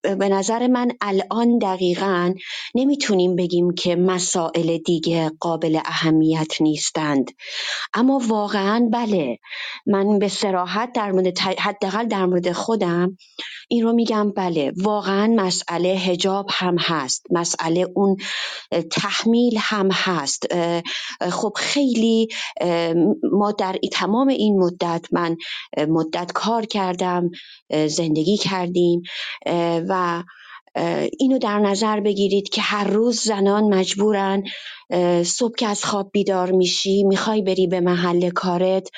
Speaker 3: به نظر من الان دقیقا نمی‌تونیم بگیم که مسائل دیگه قابل اهمیت نیستند. اما واقعا بله من به سراحت در مورد حداقل در مورد خودم این رو میگم بله واقعا مسئله هجاب هم هست مسئله اون تحمیل هم هست. خب خیلی ما در تمام این مدت من مدت کار کردم زندگی کردیم و اینو در نظر بگیرید که هر روز زنان مجبورن صبح که از خواب بیدار میشی می‌خوای بری به محل کارت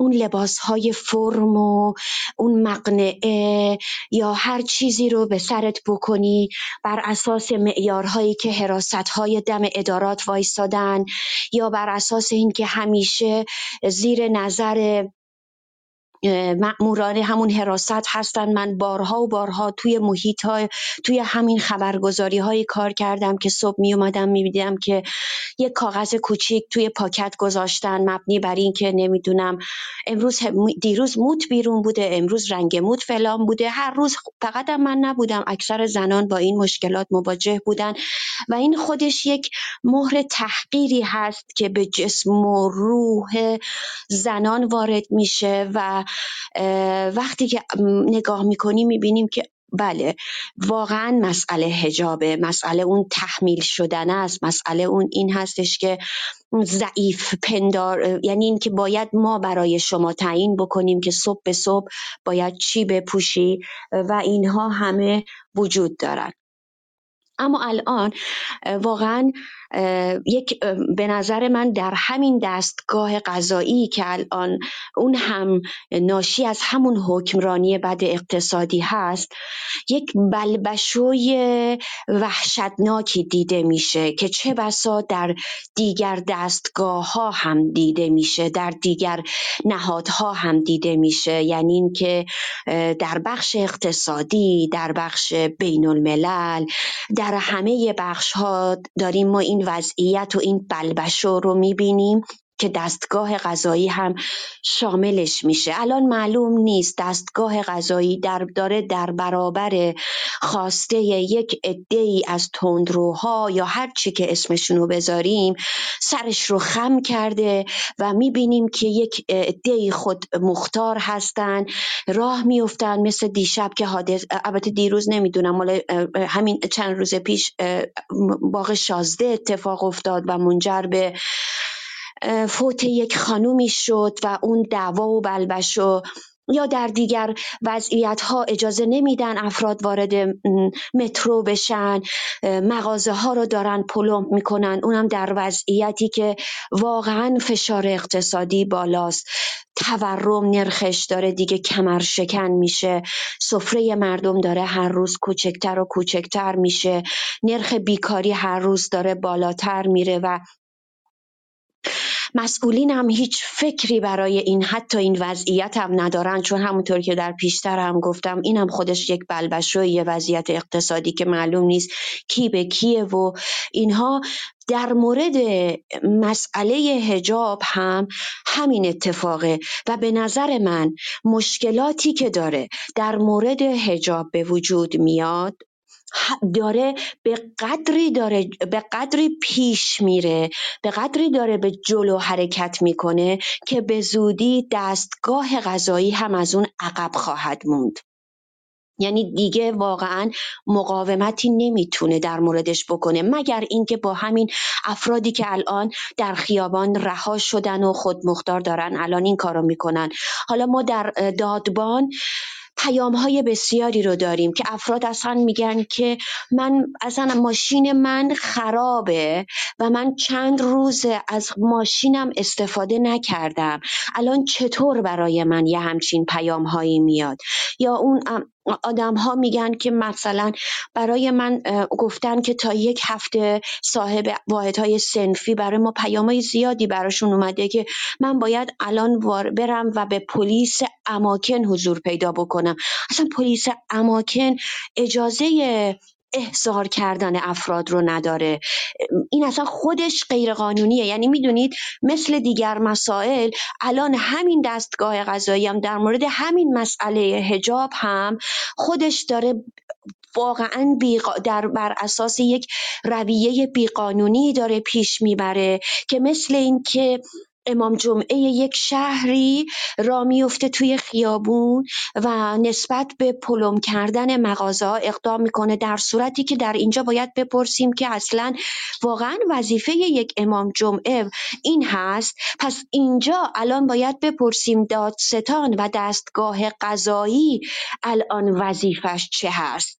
Speaker 3: اون لباس های فرم و اون مقنعه یا هر چیزی رو به سرت بکنی بر اساس معیارهایی که حراست های دم ادارات وایستادن یا بر اساس اینکه همیشه زیر نظر مأموران همون حراست هستن. من بارها و بارها توی محیط های توی همین خبرگزاری های کار کردم که صبح می اومدم می دیدم که یک کاغذ کوچیک توی پاکت گذاشتن. مبنی بر این که نمی‌دونم امروز دیروز موت بیرون بوده امروز رنگ موت فلان بوده. هر روز فقط من نبودم. اکثر زنان با این مشکلات مواجه بودن. و این خودش یک مهر تحقیری هست که به جسم و روح زنان وارد میشه و وقتی که نگاه می‌کنیم می‌بینیم که بله واقعا مسئله هجابه مسئله اون تحمیل شدن است مسئله اون این هستش که ضعیف پندار یعنی اینکه باید ما برای شما تعیین بکنیم که صبح به صبح باید چی بپوشی و اینها همه وجود دارن. اما الان واقعا یک به نظر من در همین دستگاه قضایی که الان اون هم ناشی از همون حکمرانی بد اقتصادی هست یک بلبشوی وحشتناکی دیده میشه که چه بسا در دیگر دستگاه ها هم دیده میشه در دیگر نهادها هم دیده میشه. یعنی اینکه در بخش اقتصادی در بخش بین الملل در همه بخش ها داریم ما این وضعیت و این بلبشو رو می‌بینیم. که دستگاه غذایی هم شاملش میشه. الان معلوم نیست دستگاه غذایی در داره در برابر خواسته یک عده از تندروها یا هر چی که اسمشونو بذاریم سرش رو خم کرده و می‌بینیم که یک عده خود مختار هستن راه میفتن مثل دیشب که حادث البته دیروز نمی‌دونم مال همین چند روز پیش باغ شازده اتفاق افتاد و منجر به فوت یک خانومی شد و اون دعوا و بلبش و یا در دیگر وضعیت ها اجازه نمیدن افراد وارد مترو بشن. مغازه ها رو دارن پلم می‌کنن. اونم در وضعیتی که واقعا فشار اقتصادی بالاست. تورم نرخش داره دیگه کمر شکن میشه. سفره مردم داره هر روز کوچکتر و کوچکتر میشه. نرخ بیکاری هر روز داره بالاتر میره و مسئولین هم هیچ فکری برای این حتی این وضعیت هم ندارن. چون همونطور که در پیشتر هم گفتم این هم خودش یک بلبشوی وضعیت اقتصادی که معلوم نیست کی به کیه و اینها. در مورد مسئله هجاب هم همین اتفاقه. و به نظر من مشکلاتی که داره در مورد هجاب به وجود میاد داره به قدری داره به قدری پیش میره به قدری داره به جلو حرکت می‌کنه که به زودی دستگاه غذایی هم از اون عقب خواهد موند. یعنی دیگه واقعا مقاومتی نمی‌تونه در موردش بکنه مگر اینکه با همین افرادی که الان در خیابان رها شدن و خودمختار دارن الان این کارو می‌کنن. حالا ما در دادبان پیام های بسیاری رو داریم که افراد اصلا میگن که من اصلا ماشین من خرابه و من چند روز از ماشینم استفاده نکردم. الان چطور برای من یه همچین پیام هایی میاد؟ یا اون آدم ها میگن که مثلا برای من گفتن که تا یک هفته صاحب واحد های سنفی برای ما پیام های زیادی براشون اومده که من باید الان برم و به پلیس اماکن حضور پیدا بکنم. اصلا پلیس اماکن اجازه احضار کردن افراد رو نداره. این اصلا خودش غیرقانونیه. یعنی می‌دونید مثل دیگر مسائل الان همین دستگاه قضایی هم در مورد همین مسئله هجاب هم خودش داره واقعا در بر اساس یک رویه بیقانونی داره پیش می‌بره که مثل این که امام جمعه یک شهری را میفته توی خیابون و نسبت به پلم کردن مغازه ها اقدام می‌کنه در صورتی که در اینجا باید بپرسیم که اصلا واقعا وظیفه یک امام جمعه این هست. پس اینجا الان باید بپرسیم دادستان و دستگاه قضایی الان وظیفش چه هست.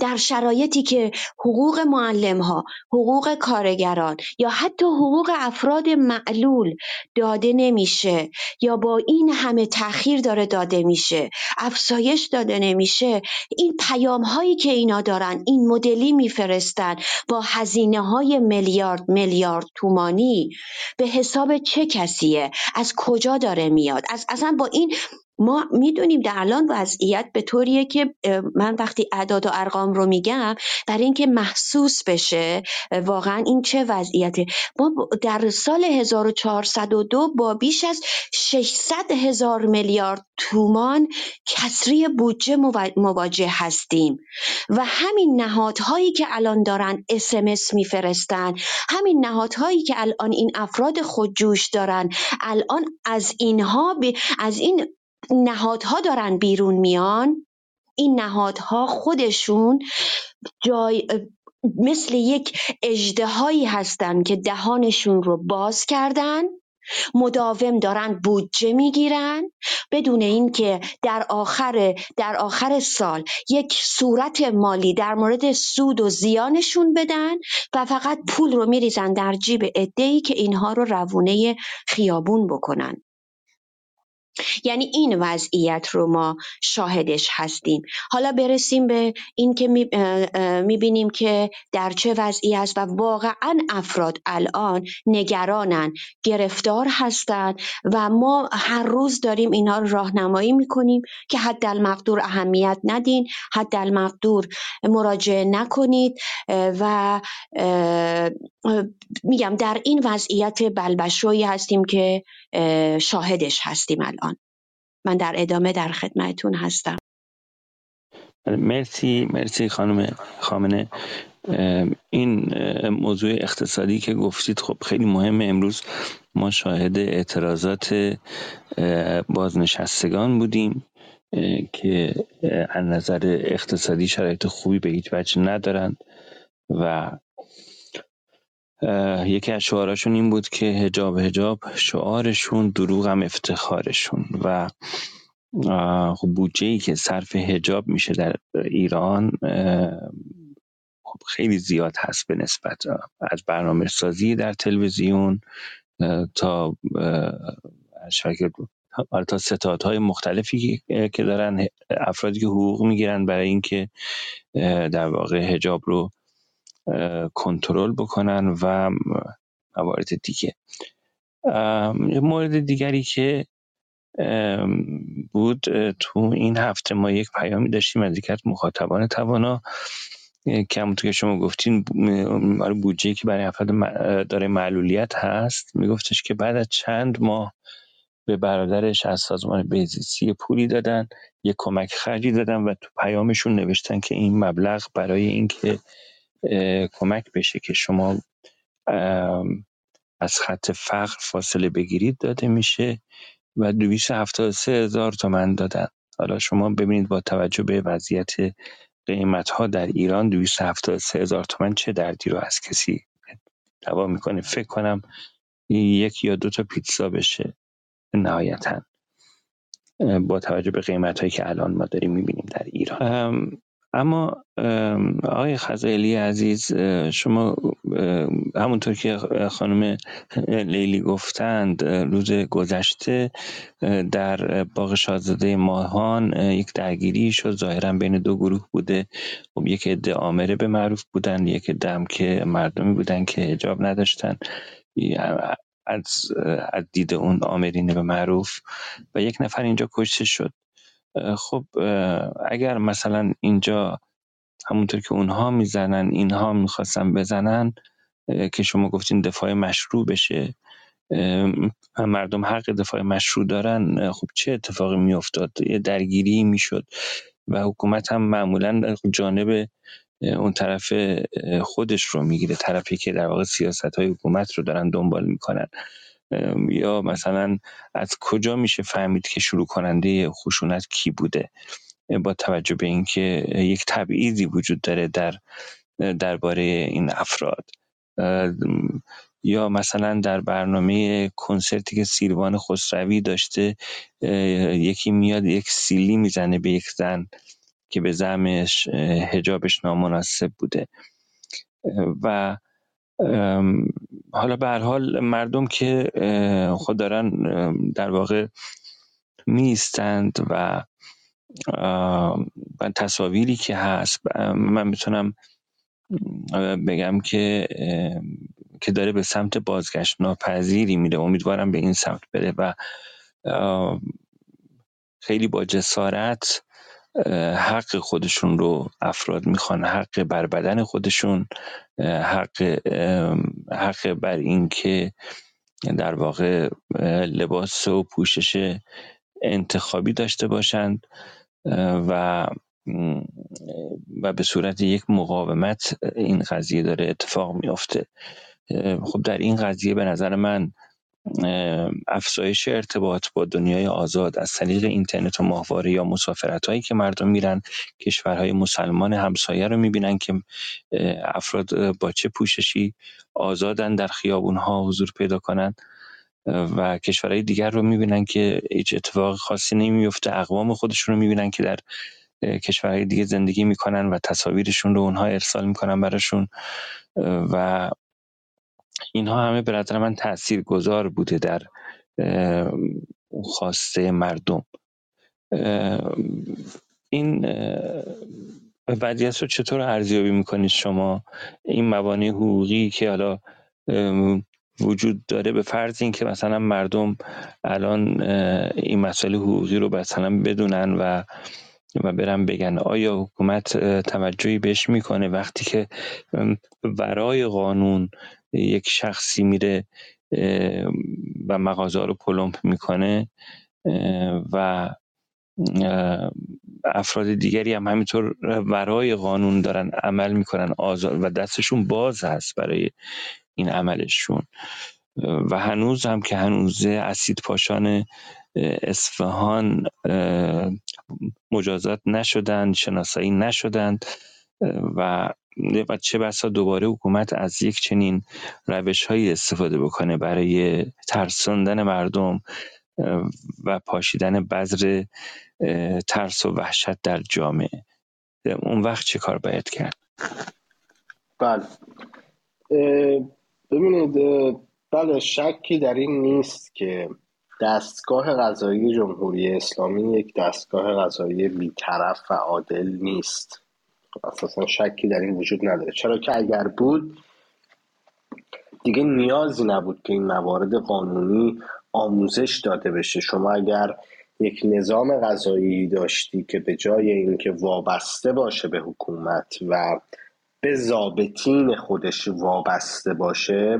Speaker 3: در شرایطی که حقوق معلم ها، حقوق کارگران یا حتی حقوق افراد معلول داده نمیشه یا با این همه تأخیر داره داده میشه افزایش داده نمیشه این پیام هایی که اینا دارن این مدلی میفرستن با هزینه های میلیارد میلیارد تومانی به حساب چه کسیه؟ از کجا داره میاد؟ از اصلا با این ما می‌دونیم در الان وضعیت به طوریه که من وقتی اعداد و ارقام رو میگم برای اینکه محسوس بشه واقعا این چه وضعیته. ما در سال 1402 با بیش از 600 هزار میلیارد تومان کسری بودجه مواجه هستیم. و همین نهادهایی که الان دارن اسمس میفرستن همین نهادهایی که الان این افراد خودجوش دارن الان از اینها از این نهادها دارن بیرون میان. این نهادها خودشون جای مثل یک اجدهایی هستن که دهانشون رو باز کردن. مداوم دارن بودجه می‌گیرن. بدون اینکه در آخر در آخر سال یک صورت مالی در مورد سود و زیانشون بدن و فقط پول رو میریزن در جیب ای که اینها رو روونه خیابون بکنن. یعنی این وضعیت رو ما شاهدش هستیم. حالا برسیم به این که می‌بینیم که در چه وضعی است و واقعا افراد الان نگرانن گرفتار هستند و ما هر روز داریم اینها رو راهنمایی می‌کنیم که حد المقدور اهمیت ندین حد المقدور مراجعه نکنید و میگم در این وضعیت بلبشویی هستیم که شاهدش هستیم الان. من در ادامه در خدمتون هستم.
Speaker 1: مرسی مرسی خانم خامنه. این موضوع اقتصادی که گفتید خب خیلی مهمه امروز ما شاهد اعتراضات بازنشستگان بودیم که از نظر اقتصادی شرایط خوبی به هیچ وجه ندارند و یکی از شعاراشون این بود که هجاب هجاب شعارشون دروغ هم افتخارشون. و خب بودجه ای که صرف هجاب میشه در ایران خب خیلی زیاد هست به نسبت از برنامه سازی در تلویزیون تا آره، تا ستادهای مختلفی که دارن افرادی که حقوق می‌گیرن برای اینکه در واقع هجاب رو کنترل بکنن و موارد دیگه. مورد دیگری که بود تو این هفته ما یک پیامی داشتیم از یکی مخاطبان توانا. که همونطور که شما گفتین آره بودجه که برای افراد داره معلولیت هست. میگفتش که بعد از چند ماه به برادرش از سازمان بهزیستی پولی دادن یک کمک خرجی دادن و تو پیامشون نوشتن که این مبلغ برای اینکه کمک بشه که شما از خط فقر فاصله بگیرید داده میشه و 273 هزار تومن دادن. حالا شما ببینید با توجه به وضعیت قیمت ها در ایران 273 هزار تومن چه دردی رو از کسی دوا می‌کنه؟ فکر کنم یک یا دو تا پیتزا بشه. نهایتا با توجه به قیمت هایی که الان ما داریم می‌بینیم در ایران. اما آقای خزائلی عزیز شما همونطور که خانم لیلی گفتند روز گذشته در باغ شاهزاده ماهان یک درگیری شد. ظاهرا بین دو گروه بوده. خب یک عده آمره به معروف بودن یک عده که مردمی بودن که حجاب نداشتن از دید اون آمرین به معروف. و یک نفر اینجا کشته شد. خب اگر مثلا اینجا همونطور که اونها می‌زنن اینها می‌خواستن بزنن که شما گفتین دفاع مشروع بشه مردم حق دفاع مشروع دارن خب چه اتفاقی میافتاد؟ یه درگیری می‌شد و حکومت هم معمولا جانب اون طرف خودش رو می‌گیره طرفی که در واقع سیاست های حکومت رو دارن دنبال می‌کنن. یا مثلا از کجا میشه فهمید که شروع کننده خشونت کی بوده؟ با توجه به اینکه یک تبعیضی وجود داره در درباره این افراد. یا مثلا در برنامه کنسرتی که سیروان خسروی داشته یکی میاد یک سیلی می‌زنه به یک زن که به زمش هجابش نامناسب بوده. و حالا به هر حال مردم که خود دارن در واقع میستند و تصاویری که هست من می‌تونم بگم که که داره به سمت بازگشت ناپذیری میره. امیدوارم به این سمت بره و خیلی با جسارت حق خودشون رو افراد می‌خوان حق بر بدن خودشون حق حق بر اینکه در واقع لباس و پوشش انتخابی داشته باشند و و به صورت یک مقاومت این قضیه داره اتفاق میافته. خب در این قضیه به نظر من افزایش ارتباط با دنیای آزاد از طریق اینترنت و ماهواره یا مسافرت هایی که مردم میرن کشورهای مسلمان همسایه رو می‌بینن که افراد با چه پوششی آزادن در خیابون ها حضور پیدا کنند و کشورهای دیگر رو می‌بینن که هیچ اتفاق خاصی نمیفته اقوام خودشون رو می‌بینن که در کشورهای دیگه زندگی می‌کنن و تصاویرشون رو اونها ارسال می‌کنن براشون و اینها همه به نظر من تأثیر گذار بوده در خواسته مردم. این وضعیت رو چطور ارزیابی می‌کنید شما؟ این موانع حقوقی که حالا وجود داره به فرض اینکه مثلا مردم الان این مسئله حقوقی رو مثلا بدونن و و برن بگن آیا حکومت توجهی بهش می‌کنه وقتی که ورای قانون یک شخصی میره و مغازه رو پلمپ می‌کنه و افراد دیگری هم همینطور ورای قانون دارن عمل می‌کنن آزاد و دستشون باز هست برای این عملشون. و هنوز هم که هنوز اسید پاشان اصفهان مجازات نشدند شناسایی نشدند و و چه بسا دوباره حکومت از یک چنین روش هایی استفاده بکنه برای ترساندن مردم و پاشیدن بذر ترس و وحشت در جامعه. اون وقت چه کار باید کرد؟
Speaker 2: بله. ببینید بله شکی در این نیست که دستگاه غذایی جمهوری اسلامی یک دستگاه غذایی بیطرف و عادل نیست. اساسا شکی در این وجود نداره. چرا که اگر بود دیگه نیازی نبود که این موارد قانونی آموزش داده بشه. شما اگر یک نظام غذایی داشتی که به جای اینکه وابسته باشه به حکومت و به ضابطین خودش وابسته باشه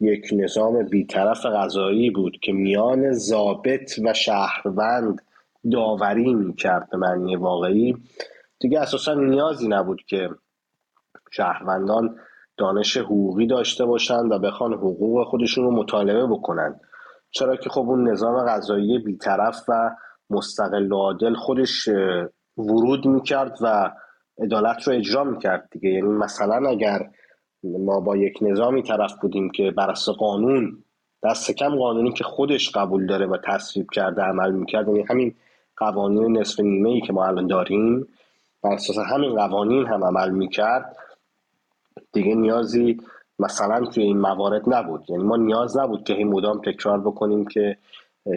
Speaker 2: یک نظام بیطرف غذایی بود که میان ضابط و شهروند داوری می‌کرد. به معنی واقعی دیگه اساسا نیازی نبود که شهروندان دانش حقوقی داشته باشند و بخوان حقوق خودشون رو مطالبه بکنن. چرا که خب اون نظام غذایی بیطرف و مستقل و عادل خودش ورود می‌کرد و عدالت رو اجرا می‌کرد دیگه. یعنی مثلا اگر ما با یک نظامی طرف بودیم که بر قانون دست کم قانونی که خودش قبول داره و تصویب کرده عمل می‌کرد یعنی همین قوانین نصف نیمه ای که ما الان داریم بر اساس همین قوانین هم عمل می‌کرد دیگه نیازی مثلا توی این موارد نبود. یعنی ما نیاز نبود که این مدام تکرار بکنیم که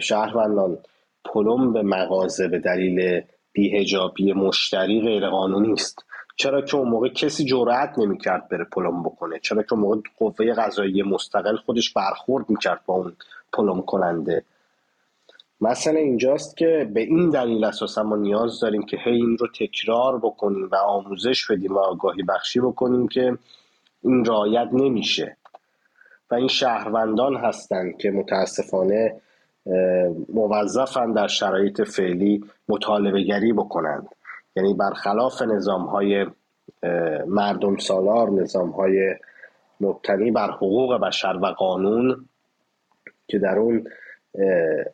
Speaker 2: شهروندان پلم به مغازه به دلیل بیهجابی مشتری غیر قانونی است. چرا که اون موقع کسی جرأت نمی‌کرد بره پلم بکنه؟ چرا که اون موقع قوه قضایی مستقل خودش برخورد می‌کرد با اون پلم کننده مثلا اینجاست که به این دلیل اساسا ما نیاز داریم که هی این رو تکرار بکنیم و آموزش بدیم و آگاهی بخشی بکنیم که این رایت نمیشه. و این شهروندان هستند که متاسفانه موظفن در شرایط فعلی مطالبه گری بکنند. یعنی برخلاف نظام های مردم سالار نظام های مبتنی بر حقوق بشر و قانون که در اون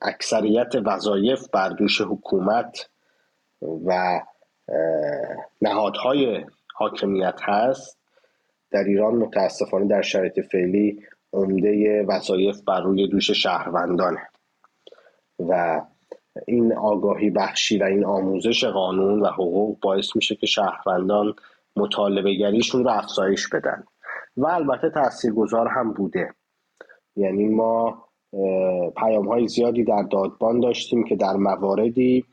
Speaker 2: اکثریت وظایف بر دوش حکومت و نهادهای حاکمیت هست. در ایران متاسفانه در شرایط فعلی عمده وظایف بر روی دوش شهروندانه و این آگاهی بخشی و این آموزش قانون و حقوق باعث میشه که شهروندان مطالبه گریشون رو افزایش بدن. و البته تاثیرگذار هم بوده. یعنی ما پیام های زیادی در دادبان داشتیم که در مواردی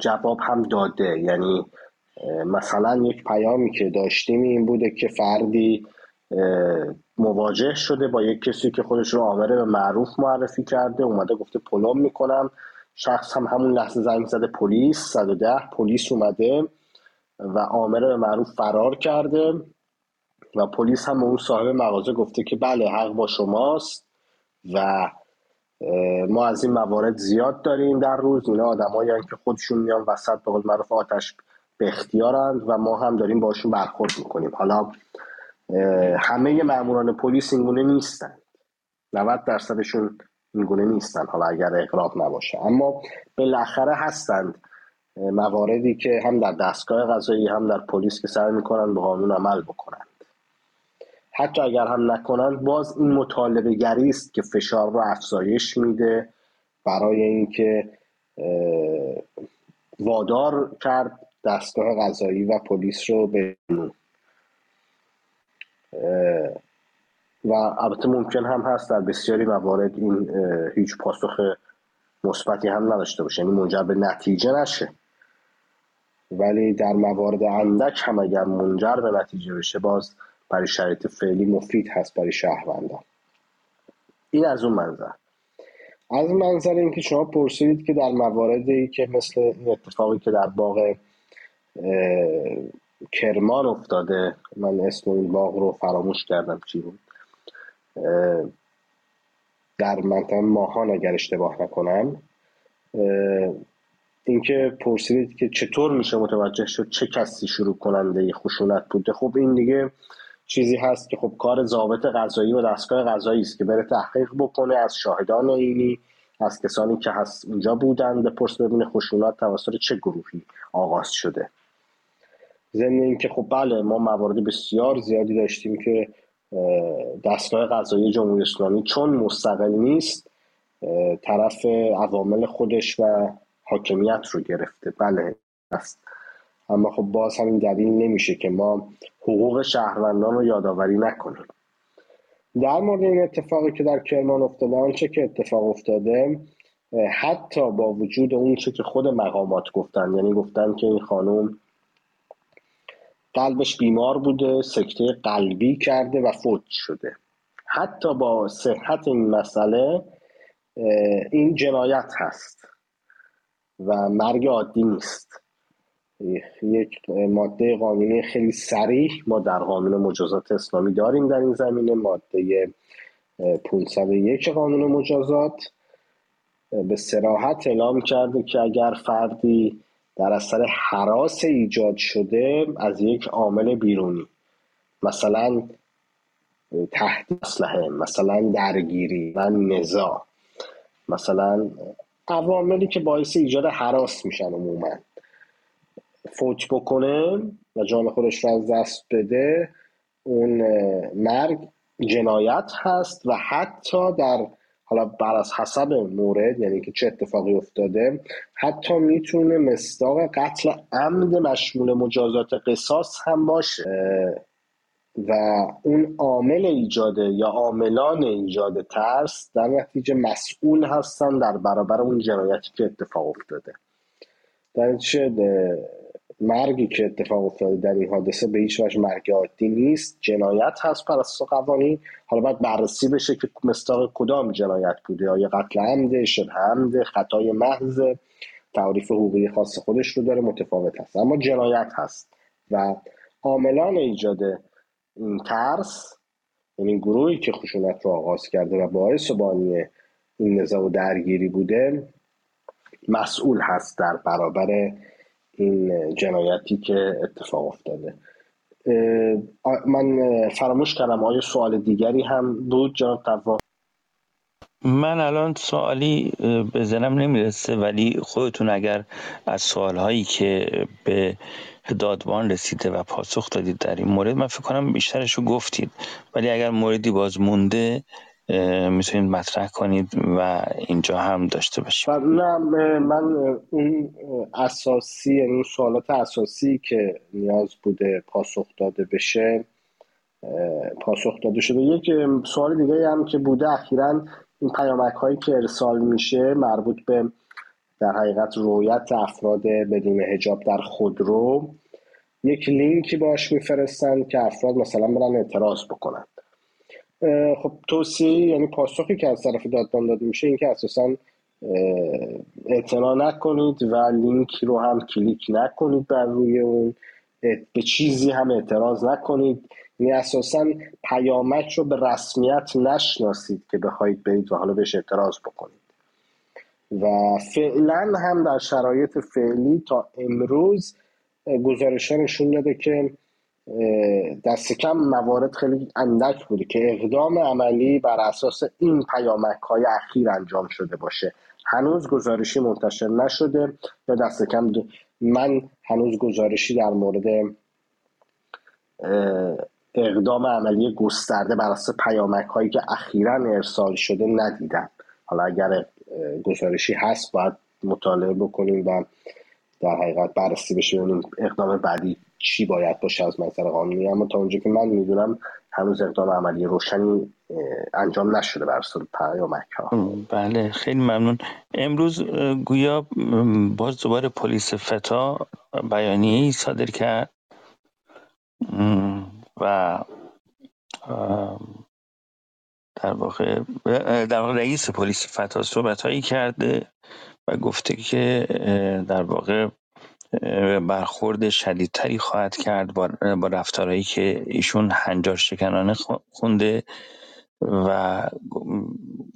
Speaker 2: جواب هم داده. یعنی مثلا یک پیامی که داشتیم این بوده که فردی مواجه شده با یک کسی که خودش رو آمره به معروف معرفی کرده اومده گفته پلم می‌کنم. شخص هم همون لحظه زنگ زده پلیس؟ 110 پلیس اومده و آمره به معروف فرار کرده و پلیس هم به اون صاحب مغازه گفته که بله حق با شماست. و ما از این موارد زیاد داریم در روز. اینا آدمایی که خودشون میان وسط به قول معروف آتش به اختیارند و ما هم داریم باشون برخورد می‌کنیم. حالا همه ماموران پلیس اینگونه نیستن. 90 درصدشون اینگونه نیستن حالا اگر اقراق نباشه. اما بالاخره هستند مواردی که هم در دستگاه قضایی هم در پلیس که سعی می‌کنن به قانون عمل بکنند حتی اگر هم نکنند باز این مطالبه گری است که فشار رو افزایش میده برای اینکه وادار کرد دستگاه قضایی و پلیس رو به و البته ممکن هم هست در بسیاری موارد این هیچ پاسخ مثبتی هم نداشته باشه یعنی منجر به نتیجه نشه. ولی در موارد اندک هم اگر منجر به نتیجه بشه باز برای شرایط فعلی مفید هست برای شهروندان. این از اون منظر. از منظر اینکه شما پرسیدید که در مواردی که مثل این اتفاقی که در باغ کرمان افتاده من اسم این باغ رو فراموش کردم چی بود. در منطقه ماهان اگر اشتباه نکنم اینکه پرسیدید که چطور میشه متوجه شد چه کسی شروع کننده خشونت بوده. خب این دیگه چیزی هست که خب کار ضابط قضایی و دستگاه قضایی است که بره تحقیق بکنه از شاهدان اینی از کسانی که هست اونجا بودن بپرس ببینه خشونت توسط چه گروهی آغاز شده. ضمن اینکه خب بله ما موارد بسیار زیادی داشتیم که دستگاه قضایی جمهوری اسلامی چون مستقل نیست طرف عوامل خودش و حاکمیت رو گرفته. بله است اما خب باز همین دلیل نمیشه که ما حقوق شهروندان رو یادآوری نکنیم. در مورد این اتفاقی که در کرمان افتاده آنچه که اتفاق افتاده حتی با وجود اون چه که خود مقامات گفتن یعنی گفتن که این خانم قلبش بیمار بوده سکته قلبی کرده و فوت شده. حتی با صحت این مسئله این جنایت هست و مرگ عادی نیست. یک ماده قانونی خیلی سریح ما در قانون مجازات اسلامی داریم در این زمینه ماده 501 قانون مجازات. به سراحت اعلام کرده که اگر فردی در اثر حراس ایجاد شده از یک عامل بیرونی مثلا تحت اسلحه مثلا درگیری و نزاع مثلا عواملی که باعث ایجاد حراس میشن عموما. فوت بکنه و جان خودش رو از دست بده اون مرگ جنایت هست و حتی در حالا بر از حسب مورد یعنی که چه اتفاقی افتاده حتی می‌تونه مصداق قتل عمد مشمول مجازات قصاص هم باشه و اون عامل ایجاده یا عاملان ایجاد ترس در نتیجه مسئول هستن در برابر اون جنایتی که اتفاق افتاده. در مرگی که اتفاق افتاده در این حادثه به هیچ وجه مرگ عادی نیست. جنایت هست پر اساس قوانین. حالا باید بررسی بشه که مستاق کدام جنایت بوده. آیا قتل عمد شبه عمد خطای محض تعریف حقوقی خاص خودش رو داره متفاوت هست. اما جنایت هست و عاملان ایجاد این ترس یعنی گروهی که خشونت رو آغاز کرده و باعث و بانی این نزاع و درگیری بوده مسئول هست در برابر این جنایتی که اتفاق افتاده. من فراموش کردم آیا سوال دیگری هم بود جناب توا
Speaker 1: من الان سوالی به ذهنم نمی‌رسه ولی خودتون اگر از سوالهایی که به دادوان رسیده و پاسخ دادید در این مورد من فکر کنم بیشترش رو گفتید. ولی اگر موردی باز مونده می‌تونید مطرح کنید و اینجا هم داشته باشیم.
Speaker 2: نه من اون اساسی یعنی سوالات اساسی که نیاز بوده پاسخ داده بشه پاسخ داده شده. یک سوال دیگه هم که بوده اخیرا این پیامک هایی که ارسال میشه مربوط به در حقیقت رویت افراد بدون هجاب در خودرو یک لینکی باش میفرستن که افراد مثلا برن اعتراض بکنن. خب توصیه یعنی پاسخی که از طرف دادگاه داده میشه اینکه اساسا اعتنا نکنید و لینک رو هم کلیک نکنید بر روی اون. به چیزی هم اعتراض نکنید. یعنی اساسا پیامک رو به رسمیت نشناسید که بخواید برید و حالا بهش اعتراض بکنید. و فعلا هم در شرایط فعلی تا امروز گزارش نشون داده که دست کم موارد خیلی اندک بوده که اقدام عملی بر اساس این پیامک های اخیر انجام شده باشه. هنوز گزارشی منتشر نشده یا دست کم من هنوز گزارشی در مورد اقدام عملی گسترده بر اساس پیامک هایی که اخیرا ارسال شده ندیدم. حالا اگر گزارشی هست باید مطالعه بکنیم و در حقیقت بررسی بشه ببینیم اقدام بعدی چی باید باشه از منظر قانونی. اما تا اونجا که من می‌دونم هنوز اقدام عملی روشنی انجام نشده بر اساس پیامک ها
Speaker 1: بله خیلی ممنون. امروز گویا باز دوباره پلیس فتا بیانیه ای صادر کرد. و در واقع در واقع رئیس پلیس فتا صحبت هایی کرده و گفته که در واقع برخورد شدیدتری خواهد کرد با, رفتارهایی که ایشون هنجار شکنانه خونده و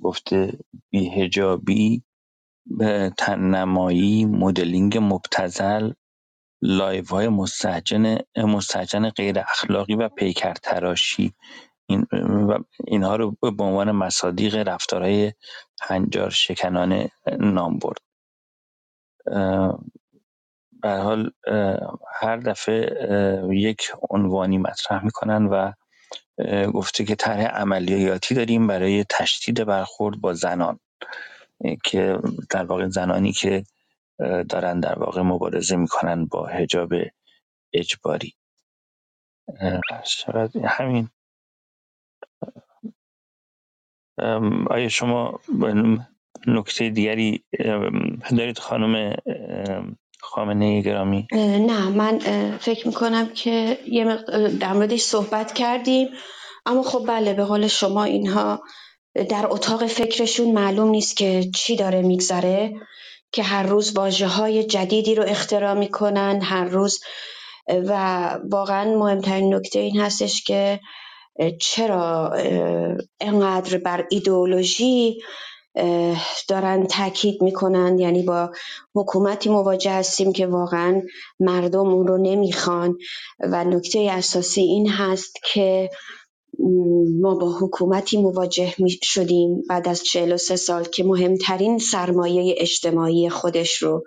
Speaker 1: گفته بی‌حجابی تن‌نمایی مدلینگ مبتذل لایوهای مستهجن, مستهجن غیر اخلاقی و پیکر تراشی این اینها رو به عنوان مصادیق رفتارهای هنجار شکنانه نام برد. به حال هر دفعه یک عنوانی مطرح می‌کنن و گفته که طرح عملیاتی داریم برای تشدید برخورد با زنان. که در واقع زنانی که دارن در واقع مبارزه می‌کنن با حجاب اجباری. شاید همین. آیا شما نکته دیگری دارید خانم خامنه گرامی.
Speaker 3: نه من فکر می‌کنم که یه در موردش صحبت کردیم. اما خب بله به قول شما اینها در اتاق فکرشون معلوم نیست که چی داره میگذره که هر روز واجه های جدیدی رو اختراع می‌کنن هر روز و واقعا مهمترین نکته این هستش که چرا انقدر بر ایدئولوژی دارن تاکید می‌کنن یعنی با حکومتی مواجه هستیم که واقعا مردم اون رو نمی‌خوان. و نکته اساسی این هست که ما با حکومتی مواجه می شدیم بعد از 43 سال که مهمترین سرمایه اجتماعی خودش رو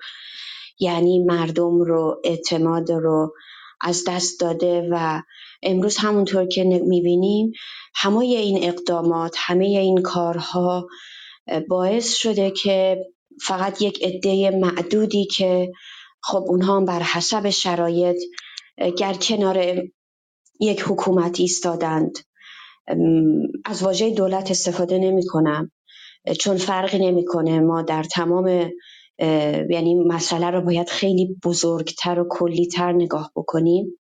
Speaker 3: یعنی مردم رو اعتماد رو از دست داده و امروز همونطور که می‌بینیم همه این اقدامات همه این کارها باعث شده که فقط یک عده معدودی که خب اونها بر حسب شرایط گر کنار یک حکومت ایستادند. از واژه دولت استفاده نمی کنم چون فرقی نمی‌کنه ما در تمام یعنی مسئله رو باید خیلی بزرگتر و کلیتر نگاه بکنیم.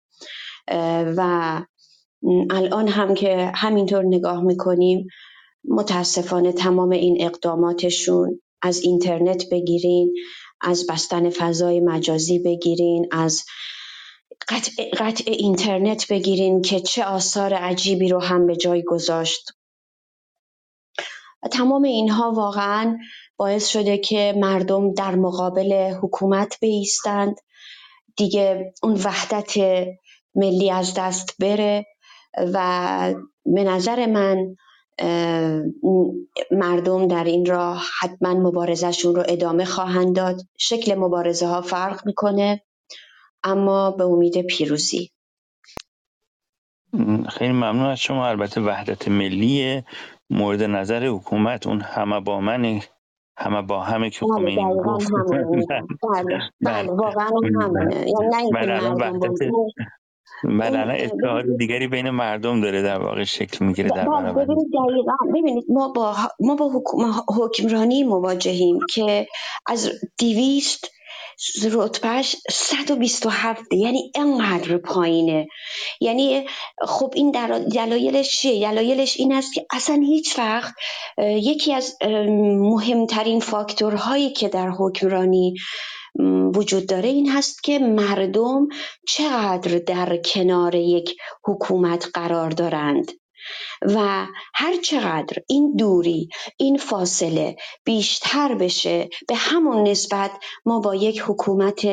Speaker 3: و الان هم که همینطور نگاه می‌کنیم متاسفانه تمام این اقداماتشون از اینترنت بگیرین از بستن فضای مجازی بگیرین از قطع, قطع اینترنت بگیرین که چه آثار عجیبی رو هم به جای گذاشت. تمام اینها واقعا باعث شده که مردم در مقابل حکومت بیستند. دیگه اون وحدت ملی از دست بره و به نظر من مردم در این راه حتما مبارزهشون رو ادامه خواهند داد. شکل مبارزه ها فرق می‌کنه اما به امید پیروزی.
Speaker 1: خیلی ممنون از شما. البته وحدت ملی مورد نظر حکومت. اون همه با من همه با همه که
Speaker 3: بله بله, بله واقعا همونه. یعنی نه
Speaker 1: بله الان اتحاد دیگری بین مردم داره در واقع شکل می‌گیره در برابر.
Speaker 3: ببینید ما با ما با حکمرانی مواجهیم که از دیویست رتبهش 127 یعنی انقدر پایینه. یعنی خب این دلایلش چیه؟ دلایلش این است که اصلا هیچ وقت یکی از مهمترین فاکتورهایی که در حکمرانی وجود داره این هست که مردم چقدر در کنار یک حکومت قرار دارند و هر چقدر این دوری این فاصله بیشتر بشه به همون نسبت ما با یک حکومت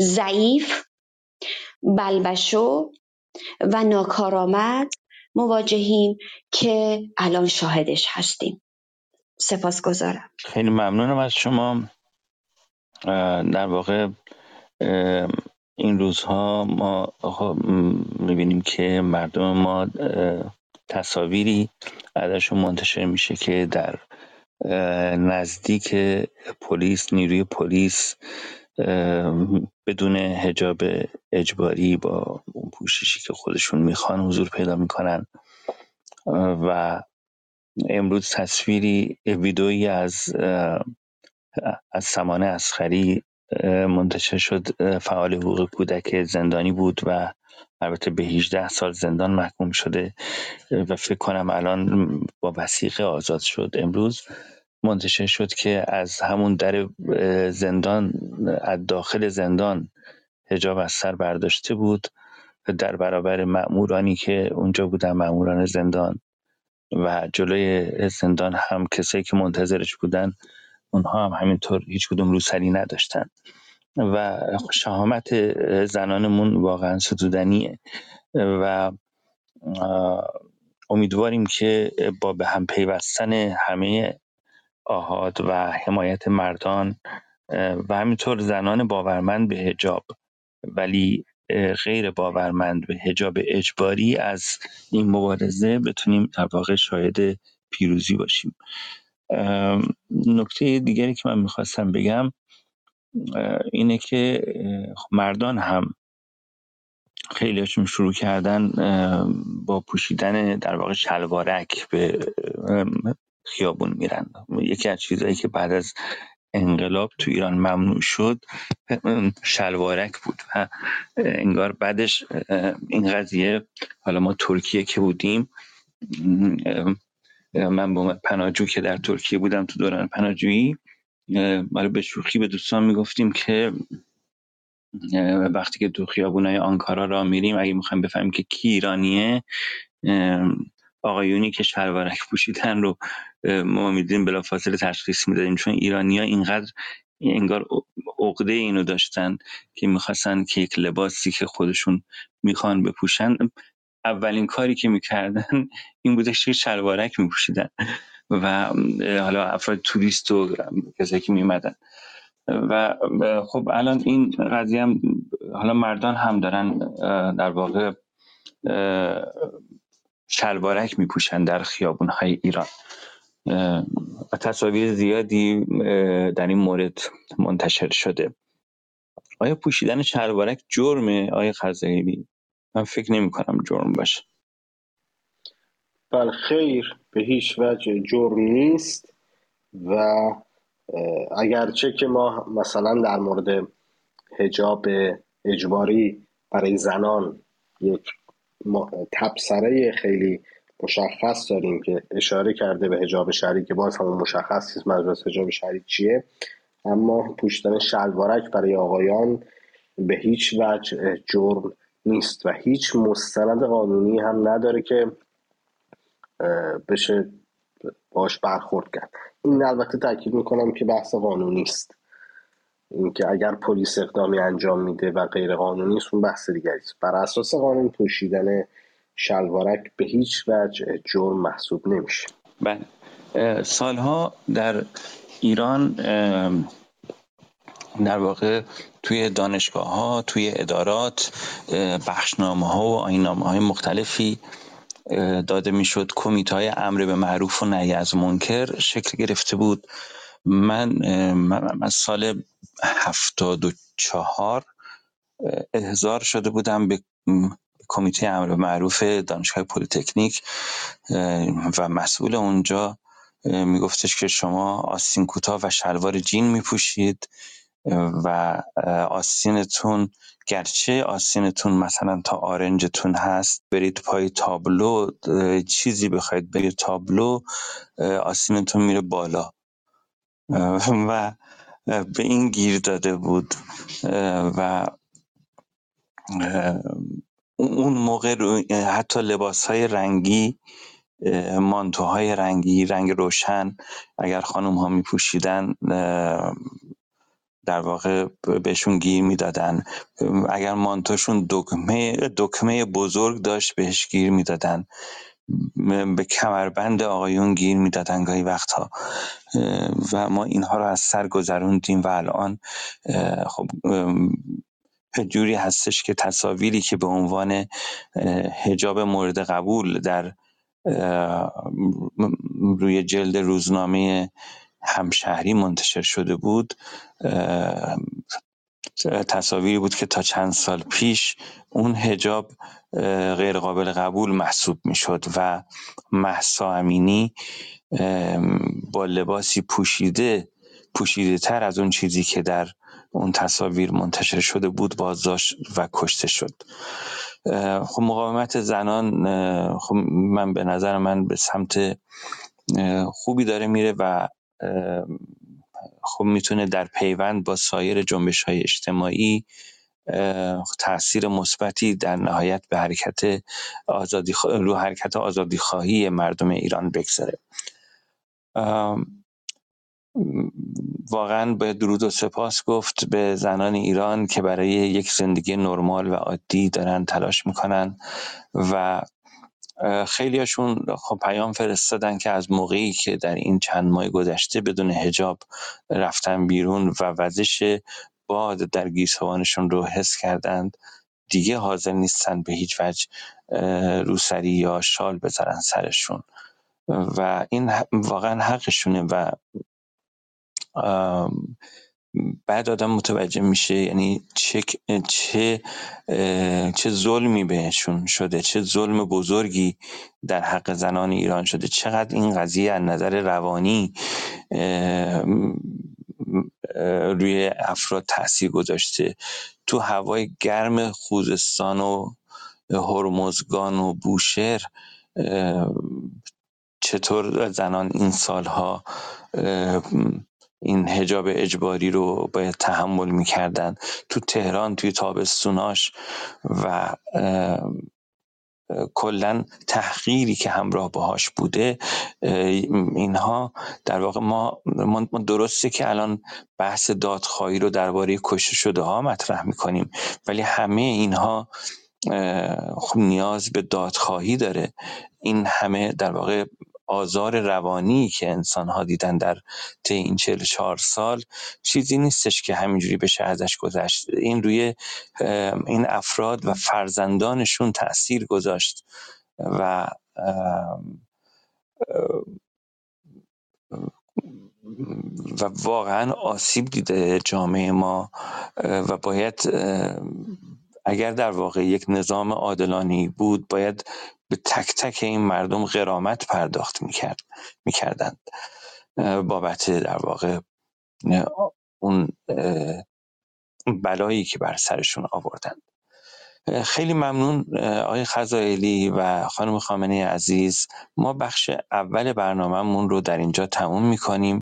Speaker 3: ضعیف بلبشو و ناکارآمد مواجهیم که الان شاهدش هستیم. سپاسگزارم.
Speaker 1: خیلی ممنونم از شما. در واقع این روزها ما می‌بینیم که مردم ما تصاویری ازشون منتشر میشه که در نزدیک پلیس نیروی پلیس بدون هجاب اجباری با اون پوششی که خودشون می‌خوان حضور پیدا می‌کنن. و امروز تصویری ویدئویی از از سمانه اسخری منتشر شد فعال حقوق کودک زندانی بود و البته به 18 سال زندان محکوم شده. و فکر کنم الان با وسیقه آزاد شد. امروز منتشر شد که از همون در زندان از داخل زندان هجاب از سر برداشته بود. در برابر مأمورانی که اونجا بودن مأموران زندان و جلوی زندان هم کسایی که منتظرش بودن اونها هم همینطور هیچ کدوم روسری نداشتن و شهامت زنانمون واقعا ستودنیه. و امیدواریم که با به هم پیوستن همه آهاد و حمایت مردان و همینطور زنان باورمند به هجاب ولی غیر باورمند به هجاب اجباری از این مبارزه بتونیم در واقع شاهد پیروزی باشیم. نکته دیگری که من می‌خواستم بگم اینه که مردان هم خیلیشون شروع کردن با پوشیدن در واقع شلوارک به خیابون میرن. یکی از چیزهایی که بعد از انقلاب تو ایران ممنوع شد شلوارک بود و انگار بعدش این قضیه حالا ما ترکیه که بودیم من با پناجو که در ترکیه بودم تو دوران پناجویی برای به شوخی به دوستان می‌گفتیم که وقتی که تو خیابونای آنکارا را میریم اگه می‌خوایم بفهمیم که کی ایرانیه آقایونی که شلوارک پوشیدن رو ما میدیم بلا فاصله تشخیص می‌دادیم چون ایرانیا اینقدر انگار عقده اینو داشتن که می‌خواستن که یک لباسی که خودشون می‌خوان بپوشن اولین کاری که می‌کردن این بوده که شلوارک میپوشیدن و حالا افراد توریست و کسایی که میمدن و خب الان این قضیه هم حالا مردان هم دارن در واقع شلوارک میپوشن در خیابون های ایران و تصاویر زیادی در این مورد منتشر شده. آیا پوشیدن شلوارک جرمه؟ آیا خزایلی من فکر نمی کنم جرم باشه.
Speaker 2: بله خیر به هیچ وجه جرم نیست و اگرچه که ما مثلا در مورد هجاب اجباری برای زنان یک تبصره خیلی مشخص داریم که اشاره کرده به هجاب شریک که باز همون مشخص نیست مجلس هجاب شریک چیه. اما پوشیدن شلوارک برای آقایان به هیچ وجه جرم نیست و هیچ مستند قانونی هم نداره که بشه باش برخورد کرد. این البته تاکید می‌کنم که بحث قانونی است. اینکه اگر پلیس اقدامی انجام میده و غیر قانونی است اون بحث دیگری است. بر اساس قانون پوشیدن شلوارک به هیچ وجه جرم محسوب نمیشه.
Speaker 1: بله. سالها در ایران در واقع توی دانشگاه ها توی ادارات بخشنامه ها و آینامه های مختلفی داده می‌شد. کمیته های امر به معروف و نهی از منکر شکل گرفته بود. من من سال هفتاد و چهار احضار شده بودم به کمیته امر معروف دانشگاه پلیتکنیک و مسئول اونجا میگفتش که شما آستین کوتاه و شلوار جین میپوشید. و آستینتون گرچه آستینتون مثلا تا آرنجتون هست برید پای تابلو چیزی بخواید برید تابلو آستینتون میره بالا. و به این گیر داده بود. و اون موقع حتی لباس های رنگی مانتوهای رنگی رنگ روشن اگر خانم ها می پوشیدن در واقع بهشون گیر می‌دادن. اگر مانتوشون دکمه دکمه بزرگ داشت بهش گیر می‌دادن. به کمربند آقایون گیر می‌دادن گاهی وقتها. و ما اینها رو از سر گذروندیم و الان خب جوری هستش که تصاویری که به عنوان هجاب مورد قبول در روی جلد روزنامه همشهری منتشر شده بود تصاویری بود که تا چند سال پیش اون هجاب غیر قابل قبول محسوب می‌شد و محسا امینی با لباسی پوشیده پوشیده تر از اون چیزی که در اون تصاویر منتشر شده بود بازداشت و کشته شد. خب مقاومت زنان خب من به نظر من به سمت خوبی داره میره و خب می‌تونه در پیوند با سایر جنبش های اجتماعی تاثیر مثبتی در نهایت به حرکت آزادی رو حرکت آزادی خواهی مردم ایران بگذاره. واقعا به درود و سپاس گفت به زنان ایران که برای یک زندگی نرمال و عادی دارن تلاش می‌کنن و خیلیاشون خب پیام فرستادن که از موقعی که در این چند ماه گذشته بدون هجاب رفتن بیرون و وزش باد در گیسوانشون رو حس کردند دیگه حاضر نیستن به هیچ وجه روسری یا شال بذارن سرشون. و این واقعا حقشونه و بعد آدم متوجه میشه یعنی چه چه چه ظلمی بهشون شده چه ظلم بزرگی در حق زنان ایران شده. چقدر این قضیه از نظر روانی روی افراد تاثیر گذاشته. تو هوای گرم خوزستان و هرمزگان و بوشهر چطور زنان این سالها این حجاب اجباری رو باید تحمل می‌کردن تو تهران توی تابستوناش و کلا تحقیری که همراه باهاش بوده اینها در واقع ما, ما درسته که الان بحث دادخواهی رو درباره کشته شده ها مطرح می‌کنیم ولی همه اینها خب نیاز به دادخواهی داره. این همه در واقع آزار روانی که انسان ها دیدن در طی این 44 سال چیزی نیستش که همینجوری بشه ازش گذشت. این روی این افراد و فرزندانشون تاثیر گذاشت و و واقعا آسیب دیده جامعه ما و باید اگر در واقع یک نظام عادلانی بود باید به تک تک این مردم غرامت پرداخت می‌کرد می‌کردند. بابت در واقع اون بلایی که بر سرشون آوردند. خیلی ممنون آقای خزائلی و خانم خامنه عزیز. ما بخش اول برنامهمون رو در اینجا تموم می‌کنیم.